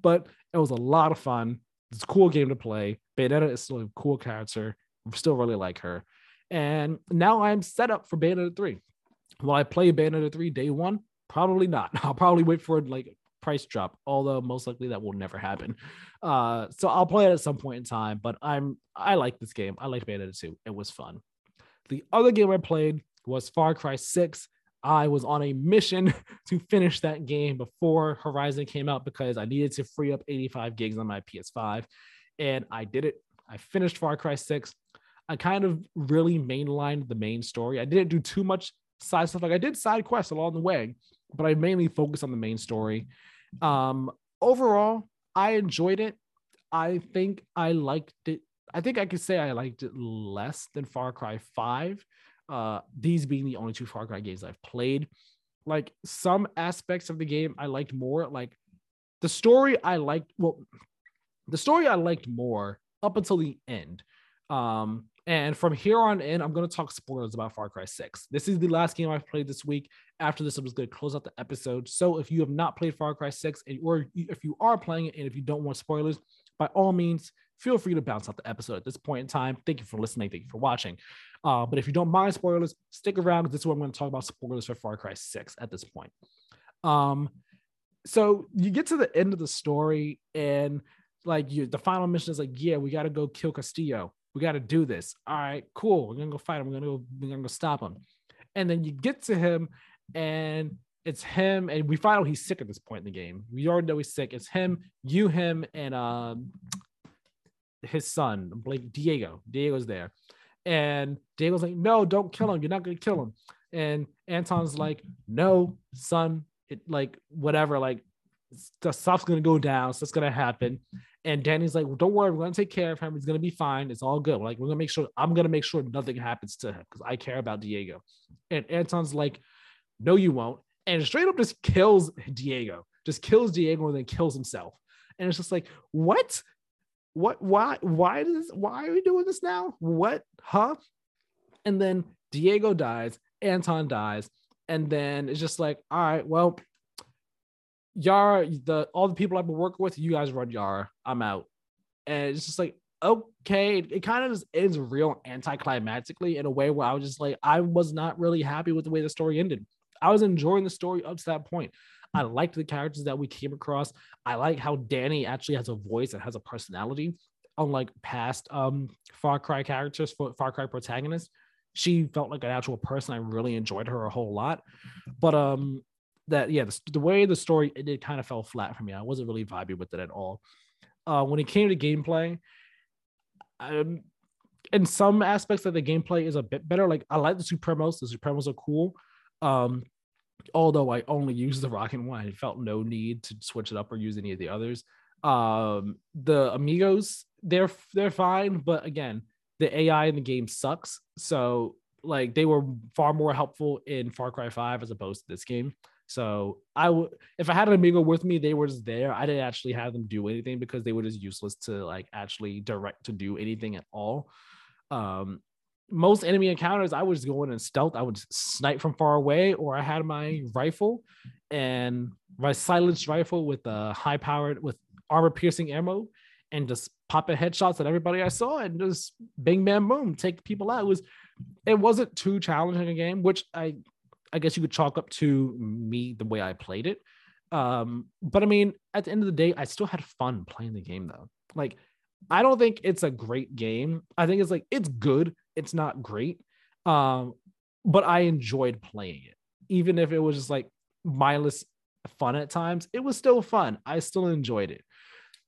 but it was a lot of fun. It's a cool game to play. Bayonetta is still a cool character. I still really like her. And now I'm set up for Bayonetta 3. Will I play Bayonetta 3 day one? Probably not. I'll probably wait for like price drop, although most likely that will never happen. Uh, so I'll play it at some point in time, but I'm I like this game. I like Bayonetta 2. It was fun. The other game I played was Far Cry 6. I was on a mission to finish that game before Horizon came out because I needed to free up 85 gigs on my PS5. And I did it. I finished Far Cry 6. I kind of really mainlined the main story. I didn't do too much side stuff. Like I did side quests along the way, but I mainly focus on the main story. Um, overall, I enjoyed it. I think I liked it. I think I could say I liked it less than Far Cry 5. Uh, these being the only two Far Cry games I've played. Like some aspects of the game I liked more. Like the story I liked, well, the story I liked more up until the end. Um, and from here on in, I'm going to talk spoilers about Far Cry 6. This is the last game I've played this week. After this, I'm just going to close out the episode. So if you have not played Far Cry 6, and, or if you are playing it and if you don't want spoilers, by all means, feel free to bounce out the episode at this point in time. Thank you for listening. Thank you for watching. Uh, but if you don't mind spoilers, stick around because this is what I'm going to talk about spoilers for Far Cry 6 at this point. Um, so you get to the end of the story, and like you, the final mission is like, yeah, we got to go kill Castillo we got to do this. All right, cool. We're gonna go fight him. We're gonna go. We're gonna go stop him. And then you get to him, and it's him. And we find out he's sick at this point in the game. We already know he's sick. It's him, you, him, and um, his son, Blake Diego. Diego's there, and Diego's like, "No, don't kill him. You're not gonna kill him." And Anton's like, "No, son. It like whatever. Like the stuff's gonna go down. So it's gonna happen." And Dani's like, well, don't worry, we're gonna take care of him. He's gonna be fine. It's all good. Like, we're gonna make sure I'm gonna make sure nothing happens to him because I care about Diego. And Anton's like, no, you won't. And straight up just kills Diego, just kills Diego and then kills himself. And it's just like, what? What? Why? Why does? Why are we doing this now? What? Huh? And then Diego dies. Anton dies. And then it's just like, all right, well, Yara, the all the people I've been working with, you guys run Yara. I'm out. And it's just like, okay, it, kind of just ends real anticlimactically in a way where I was just like, I was not really happy with the way the story ended. I was enjoying the story up to that point. I liked the characters that we came across. I like how Dani actually has a voice and has a personality, unlike past um Far Cry characters, Far Cry protagonists. She felt like an actual person. I really enjoyed her a whole lot. But um that yeah, the, the way the story it, it kind of fell flat for me. I wasn't really vibing with it at all. Uh, when it came to gameplay, um, in some aspects of the gameplay is a bit better. Like I like the Supremos. The Supremos are cool. Um, although I only use the rocket one, I felt no need to switch it up or use any of the others. Um, the amigos, they're they're fine, but again, the AI in the game sucks. So like they were far more helpful in Far Cry 5 as opposed to this game. So I would if I had an amigo with me, they were just there. I didn't actually have them do anything because they were just useless to like actually direct to do anything at all. Um most enemy encounters, I was going in stealth. I would snipe from far away, or I had my rifle and my silenced rifle with a high powered with armor piercing ammo and just popping headshots at everybody I saw and just bing bam boom, take people out. It was it wasn't too challenging a game, which I I guess you could chalk up to me the way I played it. Um, but I mean, at the end of the day, I still had fun playing the game though. Like, I don't think it's a great game. I think it's like it's good. It's not great. Um, but I enjoyed playing it, even if it was just like mindless fun at times. It was still fun. I still enjoyed it.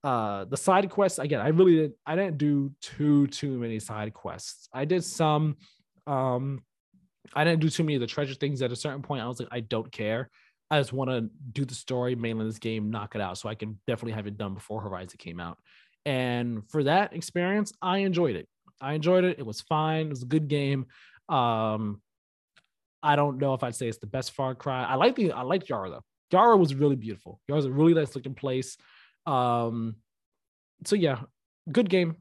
Uh, the side quests again, I really didn't. I didn't do too too many side quests. I did some. Um, I didn't do too many of the treasure things. At a certain point, I was like, I don't care. I just want to do the story mainly in this game, knock it out, so I can definitely have it done before Horizon came out. And for that experience, I enjoyed it. I enjoyed it. It was fine. It was a good game. Um, I don't know if I'd say it's the best Far Cry. I like the I like Yara though. Yara was really beautiful. Yara's a really nice looking place. Um, so yeah, good game.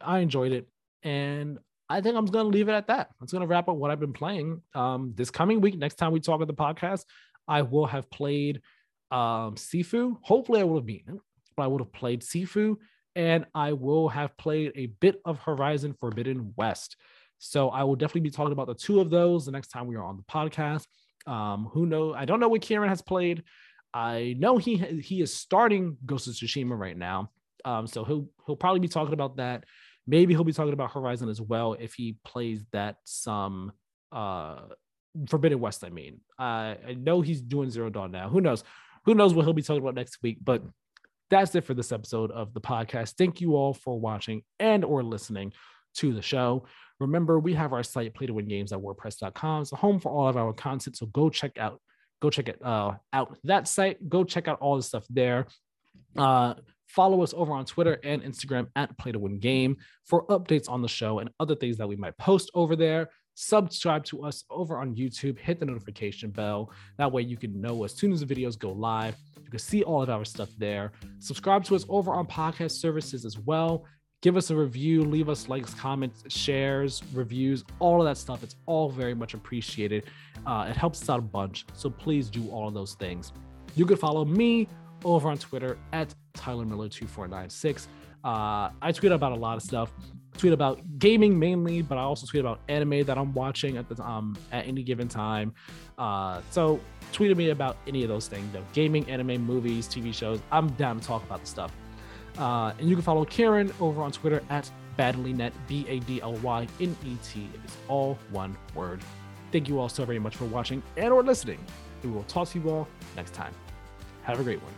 I enjoyed it, and I think I'm gonna leave it at that. I'm gonna wrap up what I've been playing. Um, this coming week, next time we talk on the podcast, I will have played um Sifu. Hopefully, I will have beaten it, but I would have played Sifu, and I will have played a bit of Horizon Forbidden West. So I will definitely be talking about the two of those the next time we are on the podcast. Um, who know? I don't know what Kieran has played. I know he he is starting Ghost of Tsushima right now. Um, so he'll he'll probably be talking about that Maybe he'll be talking about Horizon as well if he plays that some uh Forbidden West. I mean, uh, I know he's doing Zero Dawn now. Who knows? Who knows what he'll be talking about next week? But that's it for this episode of the podcast. Thank you all for watching and or listening to the show. Remember, we have our site play to win games at wordpress.com. It's a home for all of our content. So go check out, go check it uh, out that site. Go check out all the stuff there. Uh, Follow us over on Twitter and Instagram at Play to Win Game for updates on the show and other things that we might post over there. Subscribe to us over on YouTube, hit the notification bell. That way you can know as soon as the videos go live. You can see all of our stuff there. Subscribe to us over on podcast services as well. Give us a review, leave us likes, comments, shares, reviews, all of that stuff. It's all very much appreciated. Uh, it helps us out a bunch. So please do all of those things. You can follow me over on Twitter at Tyler Miller 2496. Uh, I tweet about a lot of stuff. Tweet about gaming mainly, but I also tweet about anime that I'm watching at the um at any given time. Uh, so tweet at me about any of those things, though. Gaming, anime, movies, TV shows. I'm down to talk about the stuff. Uh, and you can follow Kieran over on Twitter at badlynet, B A D L Y N E T. It is all one word. Thank you all so very much for watching and or listening. We will talk to you all next time. Have a great one.